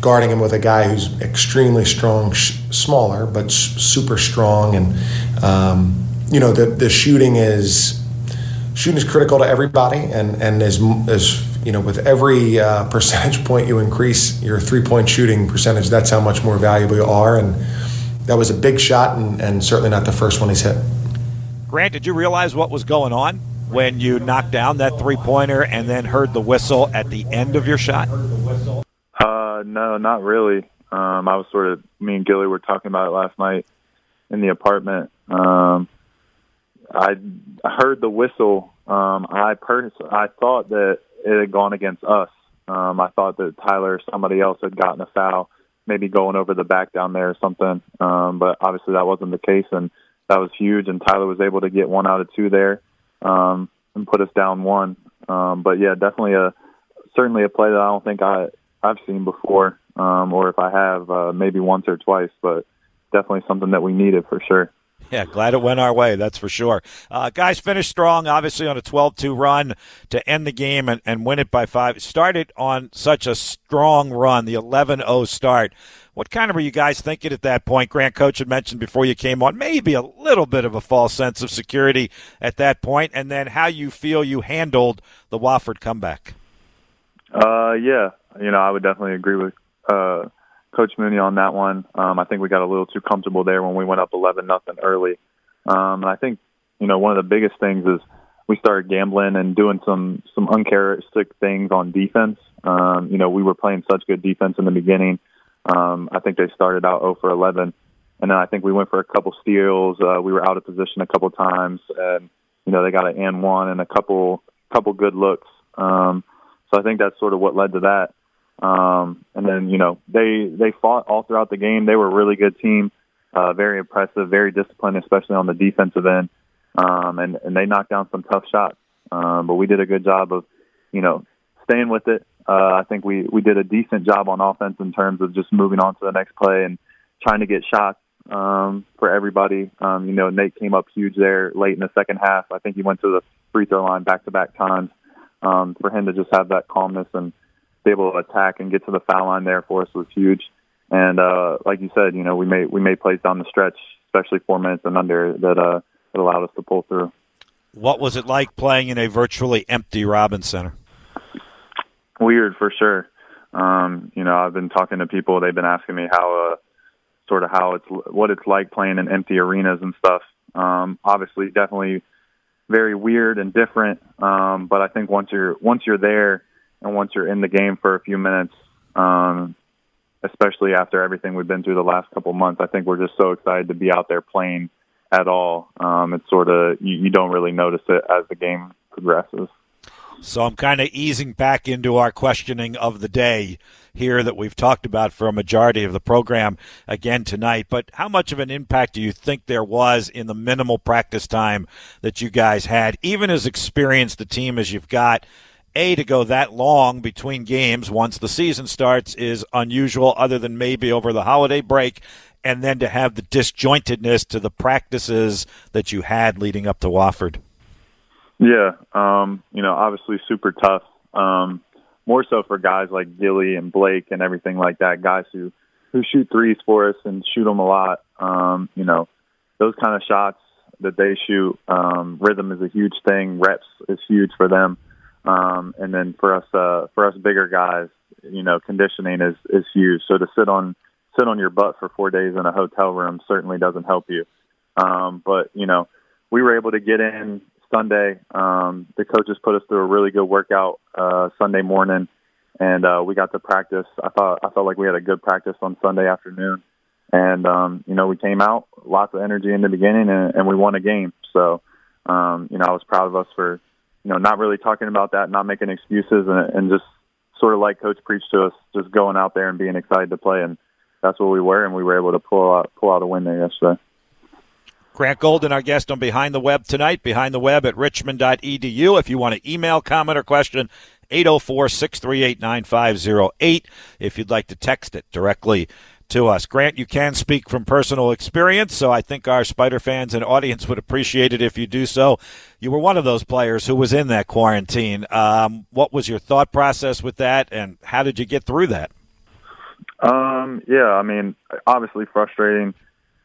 guarding him with a guy who's extremely strong, sh- smaller but s- super strong, and um, you know the the shooting is shooting is critical to everybody, and and as as you know with every uh, [LAUGHS] percentage point you increase your three point shooting percentage, that's how much more valuable you are, and that was a big shot, and, and certainly not the first one he's hit. Grant, did you realize what was going on when you knocked down that three pointer and then heard the whistle at the end of your shot? Uh, no, not really. Um, I was sort of me and Gilly were talking about it last night in the apartment. Um, I heard the whistle. Um, I pers- I thought that it had gone against us. Um, I thought that Tyler or somebody else had gotten a foul, maybe going over the back down there or something. Um, but obviously that wasn't the case, and that was huge. And Tyler was able to get one out of two there um, and put us down one. Um, but yeah, definitely a certainly a play that I don't think I I've seen before, um, or if I have, uh, maybe once or twice. But definitely something that we needed for sure. Yeah, glad it went our way, that's for sure. Uh, guys finished strong, obviously, on a 12 2 run to end the game and, and win it by five. Started on such a strong run, the 11 0 start. What kind of were you guys thinking at that point? Grant Coach had mentioned before you came on, maybe a little bit of a false sense of security at that point, and then how you feel you handled the Wofford comeback. Uh, yeah, you know, I would definitely agree with uh, Coach Mooney on that one. Um, I think we got a little too comfortable there when we went up eleven nothing early. Um, and I think you know one of the biggest things is we started gambling and doing some some uncharacteristic things on defense. Um, you know, we were playing such good defense in the beginning. Um, I think they started out 0 for 11, and then I think we went for a couple steals. Uh, we were out of position a couple times, and you know they got an and one and a couple couple good looks. Um, so I think that's sort of what led to that. Um, and then you know they they fought all throughout the game. They were a really good team, uh, very impressive, very disciplined, especially on the defensive end. Um, and and they knocked down some tough shots. Um, but we did a good job of you know staying with it. Uh, I think we we did a decent job on offense in terms of just moving on to the next play and trying to get shots um, for everybody. Um, you know, Nate came up huge there late in the second half. I think he went to the free throw line back to back times. Um, for him to just have that calmness and be able to attack and get to the foul line there for us was huge. And uh, like you said, you know, we made we made plays down the stretch, especially four minutes and under, that uh, that allowed us to pull through. What was it like playing in a virtually empty Robins Center? Weird for sure. Um, you know, I've been talking to people. They've been asking me how, uh, sort of how it's what it's like playing in empty arenas and stuff. Um, obviously, definitely very weird and different. Um, but I think once you're once you're there and once you're in the game for a few minutes, um, especially after everything we've been through the last couple months, I think we're just so excited to be out there playing at all. Um, it's sort of you, you don't really notice it as the game progresses. So I'm kind of easing back into our questioning of the day here that we've talked about for a majority of the program again tonight. But how much of an impact do you think there was in the minimal practice time that you guys had, even as experienced a team as you've got? A, to go that long between games once the season starts is unusual, other than maybe over the holiday break, and then to have the disjointedness to the practices that you had leading up to Wofford. Yeah, um, you know, obviously super tough. Um, more so for guys like Gilly and Blake and everything like that, guys who who shoot threes for us and shoot them a lot. Um, you know, those kind of shots that they shoot, um, rhythm is a huge thing. Reps is huge for them. Um, and then for us, uh, for us bigger guys, you know, conditioning is is huge. So to sit on sit on your butt for four days in a hotel room certainly doesn't help you. Um, but you know, we were able to get in Sunday. Um, the coaches put us through a really good workout uh, Sunday morning, and uh, we got to practice. I thought I felt like we had a good practice on Sunday afternoon, and um, you know we came out lots of energy in the beginning, and, and we won a game. So um, you know I was proud of us for you know not really talking about that, not making excuses, and, and just sort of like Coach preached to us, just going out there and being excited to play, and that's what we were, and we were able to pull out pull out a win there yesterday. Grant Golden, our guest on Behind the Web tonight, behind the web at richmond.edu. If you want to email, comment, or question, 804 638 9508. If you'd like to text it directly to us. Grant, you can speak from personal experience, so I think our Spider fans and audience would appreciate it if you do so. You were one of those players who was in that quarantine. Um, what was your thought process with that, and how did you get through that? Um, yeah, I mean, obviously frustrating,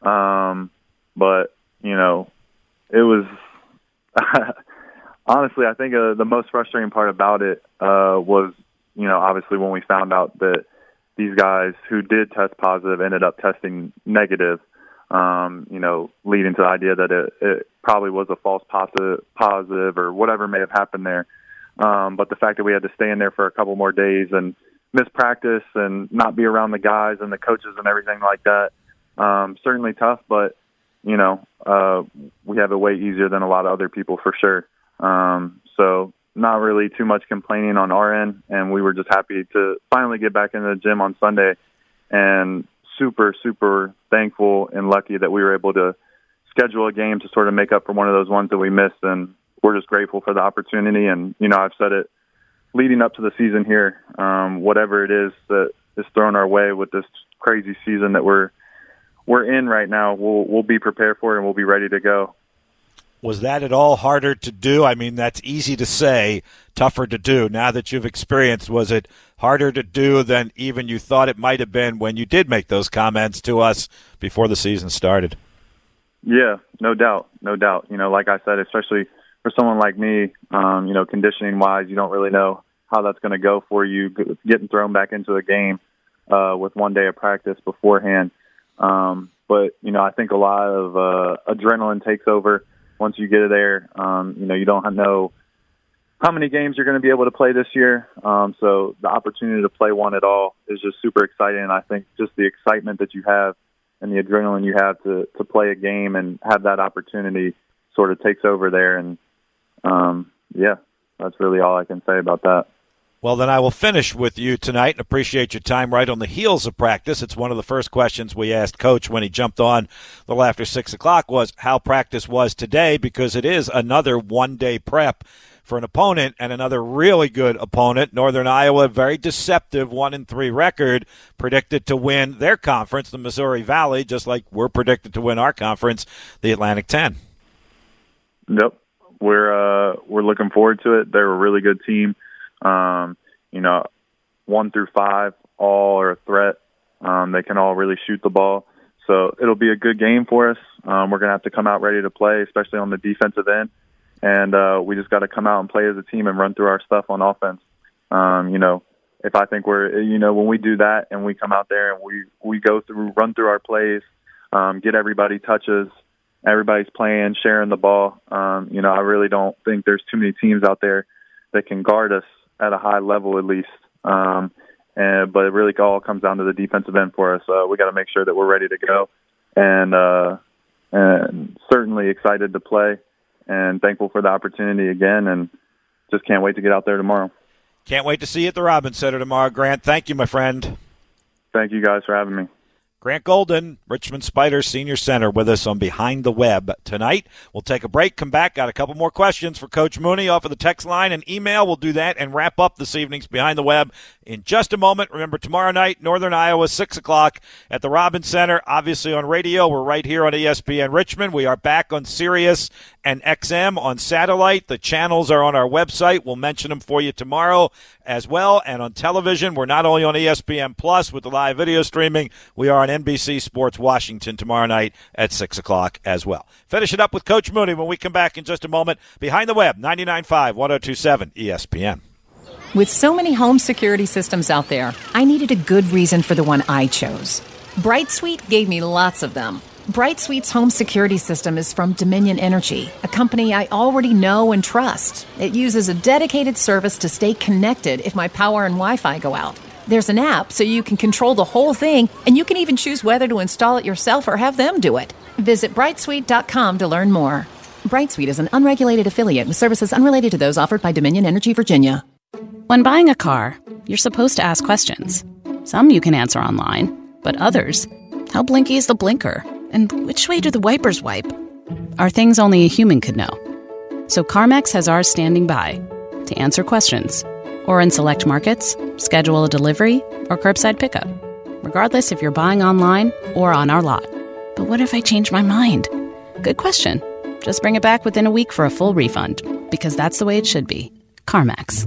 um, but you know, it was [LAUGHS] honestly, I think uh, the most frustrating part about it uh, was, you know, obviously when we found out that these guys who did test positive ended up testing negative. Um, you know, leading to the idea that it, it probably was a false positive, positive or whatever may have happened there. Um, but the fact that we had to stay in there for a couple more days and miss practice and not be around the guys and the coaches and everything like that, um, certainly tough. But you know, uh, we have it way easier than a lot of other people for sure. Um, so not really too much complaining on our end, and we were just happy to finally get back into the gym on Sunday, and super super thankful and lucky that we were able to schedule a game to sort of make up for one of those ones that we missed, and we're just grateful for the opportunity. And you know, I've said it leading up to the season here, um, whatever it is that is thrown our way with this crazy season that we're we're in right now, we'll we'll be prepared for it and we'll be ready to go. Was that at all harder to do? I mean, that's easy to say, tougher to do. Now that you've experienced, was it harder to do than even you thought it might have been when you did make those comments to us before the season started? Yeah, no doubt, no doubt. You know, like I said, especially for someone like me, um, you know, conditioning wise, you don't really know how that's going to go for you getting thrown back into a game uh, with one day of practice beforehand. Um, but you know, I think a lot of uh, adrenaline takes over once you get there. Um, you know, you don't know how many games you're going to be able to play this year. Um, so the opportunity to play one at all is just super exciting. And I think just the excitement that you have and the adrenaline you have to to play a game and have that opportunity sort of takes over there. And um, yeah, that's really all I can say about that. Well, then I will finish with you tonight and appreciate your time right on the heels of practice. It's one of the first questions we asked Coach when he jumped on a little after 6 o'clock was how practice was today because it is another one day prep for an opponent and another really good opponent. Northern Iowa, very deceptive one and three record, predicted to win their conference, the Missouri Valley, just like we're predicted to win our conference, the Atlantic 10. Nope. We're uh, we're looking forward to it. They're a really good team. Um, you know, one through five all are a threat. Um, they can all really shoot the ball. So it'll be a good game for us. Um, we're going to have to come out ready to play, especially on the defensive end. And uh, we just got to come out and play as a team and run through our stuff on offense. Um, you know, if I think we're, you know, when we do that and we come out there and we we go through, run through our plays, um, get everybody touches, everybody's playing, sharing the ball. Um, you know, I really don't think there's too many teams out there that can guard us at a high level at least. Um, and but it really all comes down to the defensive end for us. Uh, we got to make sure that we're ready to go, and uh, and certainly excited to play, and thankful for the opportunity again. And just can't wait to get out there tomorrow. Can't wait to see you at the Robins Center tomorrow, Grant. Thank you, my friend. Thank you guys for having me. Grant Golden, Richmond Spiders Senior Center, with us on Behind the Web tonight. We'll take a break, come back, got a couple more questions for Coach Mooney off of the text line and email. We'll do that and wrap up this evening's Behind the Web in just a moment. Remember, tomorrow night, Northern Iowa, 6 o'clock at the Robins Center. Obviously on radio, we're right here on ESPN Richmond. We are back on Sirius and XM on satellite. The channels are on our website. We'll mention them for you tomorrow as well. And on television, we're not only on ESPN Plus with the live video streaming, we are on NBC Sports Washington tomorrow night at 6 o'clock as well. Finish it up with Coach Mooney when we come back in just a moment. Behind the Web, 99.5, 1027 ESPN. With so many home security systems out there, I needed a good reason for the one I chose. BrightSuite gave me lots of them. BrightSuite's home security system is from Dominion Energy, a company I already know and trust. It uses a dedicated service to stay connected if my power and Wi Fi go out. There's an app so you can control the whole thing, and you can even choose whether to install it yourself or have them do it. Visit brightsuite.com to learn more. Brightsuite is an unregulated affiliate with services unrelated to those offered by Dominion Energy Virginia. When buying a car, you're supposed to ask questions. Some you can answer online, but others, how blinky is the blinker? And which way do the wipers wipe? Are things only a human could know. So CarMax has ours standing by to answer questions, or in select markets, schedule a delivery or curbside pickup, regardless if you're buying online or on our lot. But what if I change my mind? Good question. Just bring it back within a week for a full refund, because that's the way it should be. CarMax.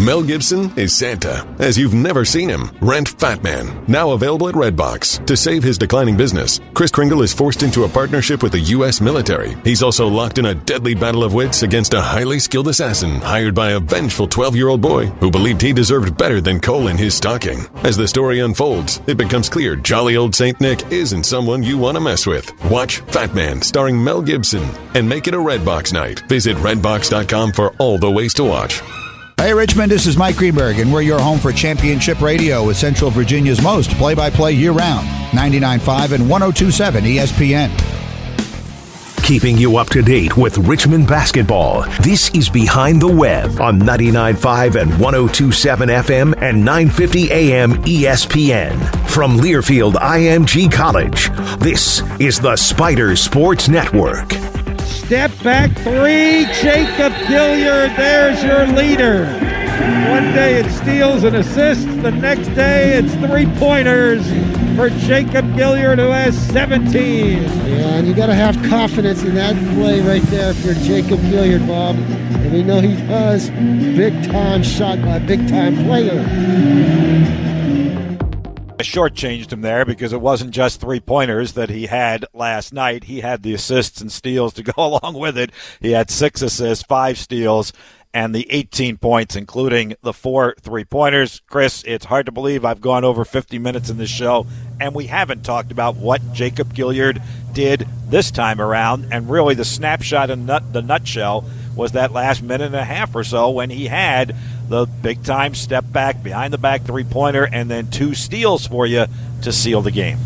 Mel Gibson is Santa, as you've never seen him. Rent Fat Man, now available at Redbox. To save his declining business, Chris Kringle is forced into a partnership with the U.S. military. He's also locked in a deadly battle of wits against a highly skilled assassin hired by a vengeful 12 year old boy who believed he deserved better than coal in his stocking. As the story unfolds, it becomes clear jolly old St. Nick isn't someone you want to mess with. Watch Fat Man starring Mel Gibson and make it a Redbox night. Visit redbox.com for all the ways to watch. Hey, Richmond, this is Mike Greenberg, and we're your home for Championship Radio with Central Virginia's most play by play year round 99.5 and 1027 ESPN. Keeping you up to date with Richmond basketball. This is Behind the Web on 99.5 and 1027 FM and 950 AM ESPN. From Learfield IMG College, this is the Spider Sports Network. Step back three, Jacob Gilyard, There's your leader. One day it steals and assists. The next day it's three pointers for Jacob Gilyard, who has 17. Yeah, and you got to have confidence in that play right there if you're Jacob Gilyard, Bob. And we know he does. Big time shot by a big time player. Shortchanged him there because it wasn't just three pointers that he had last night. He had the assists and steals to [LAUGHS] go along with it. He had six assists, five steals, and the 18 points, including the four three pointers. Chris, it's hard to believe I've gone over 50 minutes in this show, and we haven't talked about what Jacob Gilyard did this time around. And really, the snapshot in the nutshell was that last minute and a half or so when he had the big time step back, behind the back three pointer, and then two steals for you to seal the game.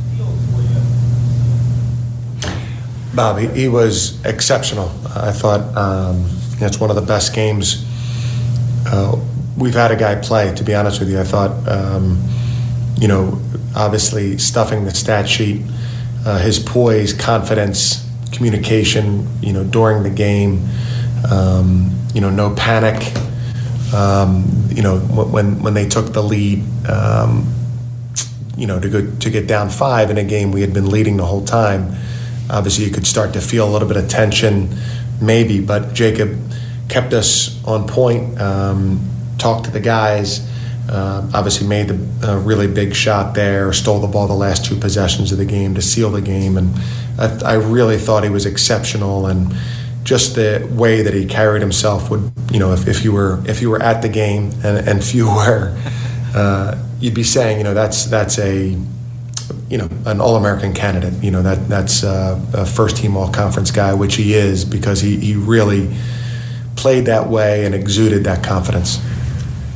Bob, he, he was exceptional. I thought um, it's one of the best games uh, we've had a guy play. To be honest with you, I thought, um, you know, obviously stuffing the stat sheet, uh, his poise, confidence, communication, you know, during the game, um, you know, no panic. Um, you know, when when they took the lead, um, you know, to go to get down five in a game we had been leading the whole time. Obviously, you could start to feel a little bit of tension, maybe. But Jacob kept us on point. Um, talked to the guys. Uh, obviously, made the really big shot there. Stole the ball the last two possessions of the game to seal the game, and I, I really thought he was exceptional. And just the way that he carried himself would, you know, if, if you were if you were at the game and, and you [LAUGHS] were, uh, you'd be saying, you know, that's that's a, you know, an All American candidate. You know, that that's uh, a first team All Conference guy, which he is because he he really played that way and exuded that confidence.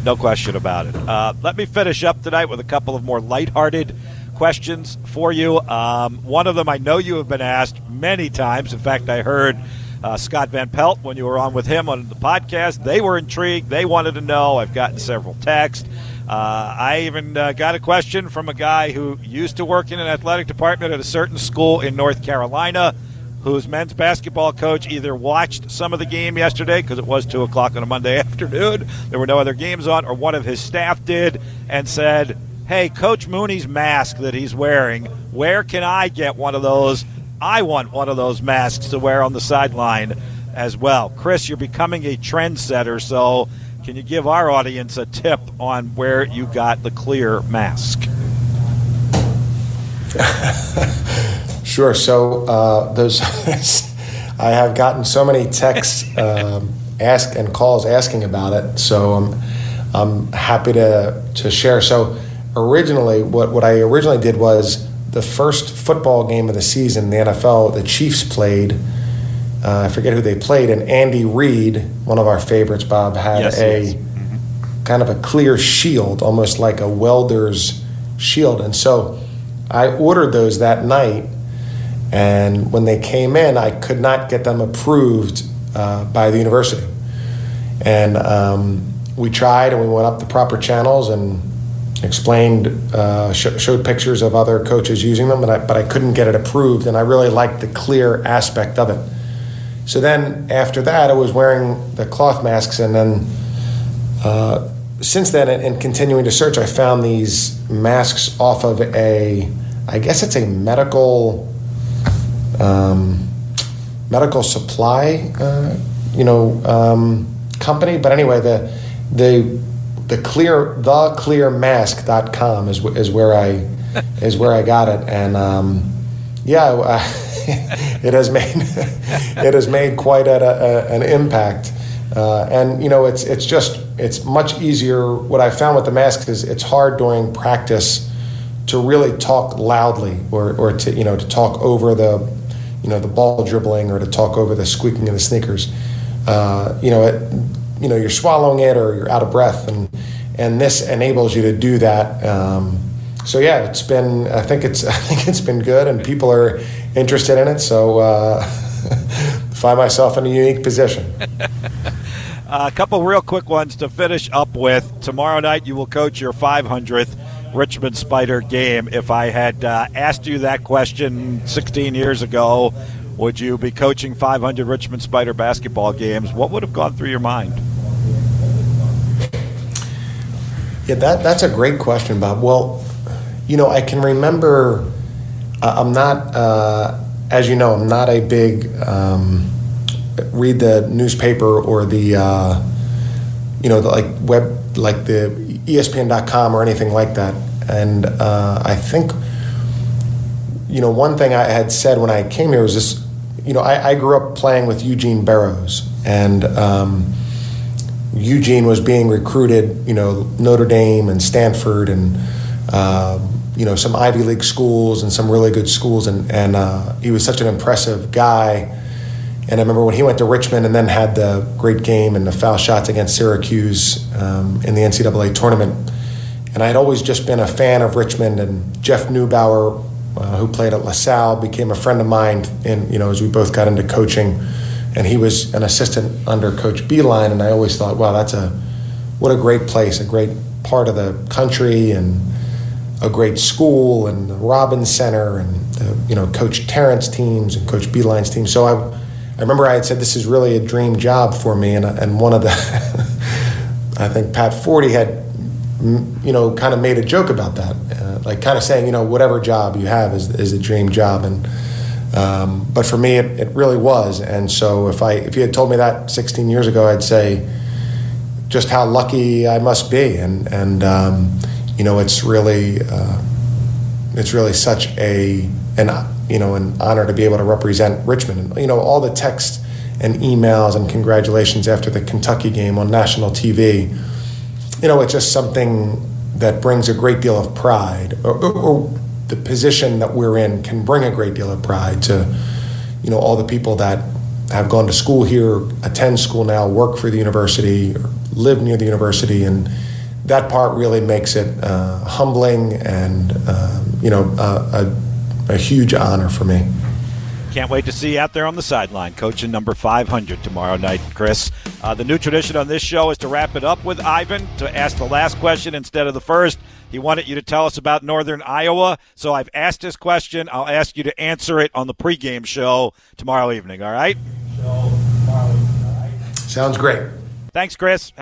No question about it. Uh, let me finish up tonight with a couple of more lighthearted questions for you. Um, one of them I know you have been asked many times. In fact, I heard uh, Scott Van Pelt when you were on with him on the podcast. They were intrigued. They wanted to know. I've gotten several texts. Uh, I even uh, got a question from a guy who used to work in an athletic department at a certain school in North Carolina, whose men's basketball coach either watched some of the game yesterday because it was 2 o'clock on a Monday [LAUGHS] afternoon, there were no other games on, or one of his staff did, and said, Hey, Coach Mooney's mask that he's wearing, where can I get one of those? I want one of those masks to wear on the sideline as well. Chris, you're becoming a trendsetter, so can you give our audience a tip on where you got the clear mask? [LAUGHS] sure. So uh, those, [LAUGHS] I have gotten so many texts, um, ask and calls asking about it. So I'm, I'm happy to to share. So originally, what what I originally did was the first football game of the season, the NFL, the Chiefs played. Uh, I forget who they played, and Andy Reid, one of our favorites, Bob, had Yes, a yes. kind of a clear shield, almost like a welder's shield. And so I ordered those that night, and when they came in, I could not get them approved uh, by the university. And um, we tried, and we went up the proper channels and explained, uh, sh- showed pictures of other coaches using them, but I, but I couldn't get it approved. And I really liked the clear aspect of it. So then after that, I was wearing the cloth masks, and then uh, since then, and continuing to search, I found these masks off of a, I guess it's a medical, um, medical supply, uh, you know, um, company. But anyway, the the the clear the clearmask.com is is where I is where I got it, and um, yeah, [LAUGHS] it has made [LAUGHS] it has made quite a, a, an impact. Uh, and you know, it's it's just it's much easier. What I found with the mask is it's hard during practice to really talk loudly or, or to you know to talk over the you know the ball dribbling or to talk over the squeaking of the sneakers. Uh, you know, it, you know you're swallowing it or you're out of breath, and and this enables you to do that. Um, so yeah, it's been I think it's [LAUGHS] I think it's been good, and people are interested in it. So uh, [LAUGHS] find myself in a unique position. [LAUGHS] A couple real quick ones to finish up with. Tomorrow night, you will coach your 500th Richmond Spider game. If I had uh, asked you that question 16 years ago, would you be coaching 500 Richmond Spider basketball games? What would have gone through your mind? Yeah, that that's a great question, Bob. Well, you know, I can remember. Uh, I'm not, uh, as you know, I'm not a big um, read the newspaper or the, uh, you know, the, like web, like the ESPN.com or anything like that. And uh, I think, you know, one thing I had said when I came here was this. You know, I, I grew up playing with Eugene Burroughs, and um, Eugene was being recruited, you know, Notre Dame and Stanford and, um, you know, some Ivy League schools and some really good schools. And, and uh, he was such an impressive guy. And I remember when he went to Richmond and then had the great game and the foul shots against Syracuse um, in the NCAA tournament. And I had always just been a fan of Richmond and Jeff Neubauer, uh, who played at LaSalle, became a friend of mine. And, you know, as we both got into coaching, and he was an assistant under Coach Beilein, and I always thought, wow, that's a what a great place, a great part of the country, and a great school, and the Robins Center, and the, you know Coach Tarrant teams and Coach Beilein's team. So I, I remember I had said this is really a dream job for me, and and one of the, [LAUGHS] I think Pat Forde had, you know, kind of made a joke about that, uh, like kind of saying, you know, whatever job you have is is a dream job, and. Um, but for me, it, it really was. And so, if I if you had told me that 16 years ago, I'd say just how lucky I must be. And and um, you know, it's really uh, it's really such a an you know an honor to be able to represent Richmond. And you know, all the text and emails and congratulations after the Kentucky game on national TV, you know, it's just something that brings a great deal of pride, or, or, or the position that we're in can bring a great deal of pride to, you know, all the people that have gone to school here, attend school now, work for the university, or live near the university, and that part really makes it uh, humbling and um, you know a, a, huge honor for me. Can't wait to see you out there on the sideline, coaching number 500 tomorrow night, Chris. Uh, the new tradition on this show is to wrap it up with Ivan to ask the last question instead of the first. He wanted you to tell us about Northern Iowa, so I've asked his question. I'll ask you to answer it on the pregame show tomorrow evening. All right? Sounds great. Thanks, Chris.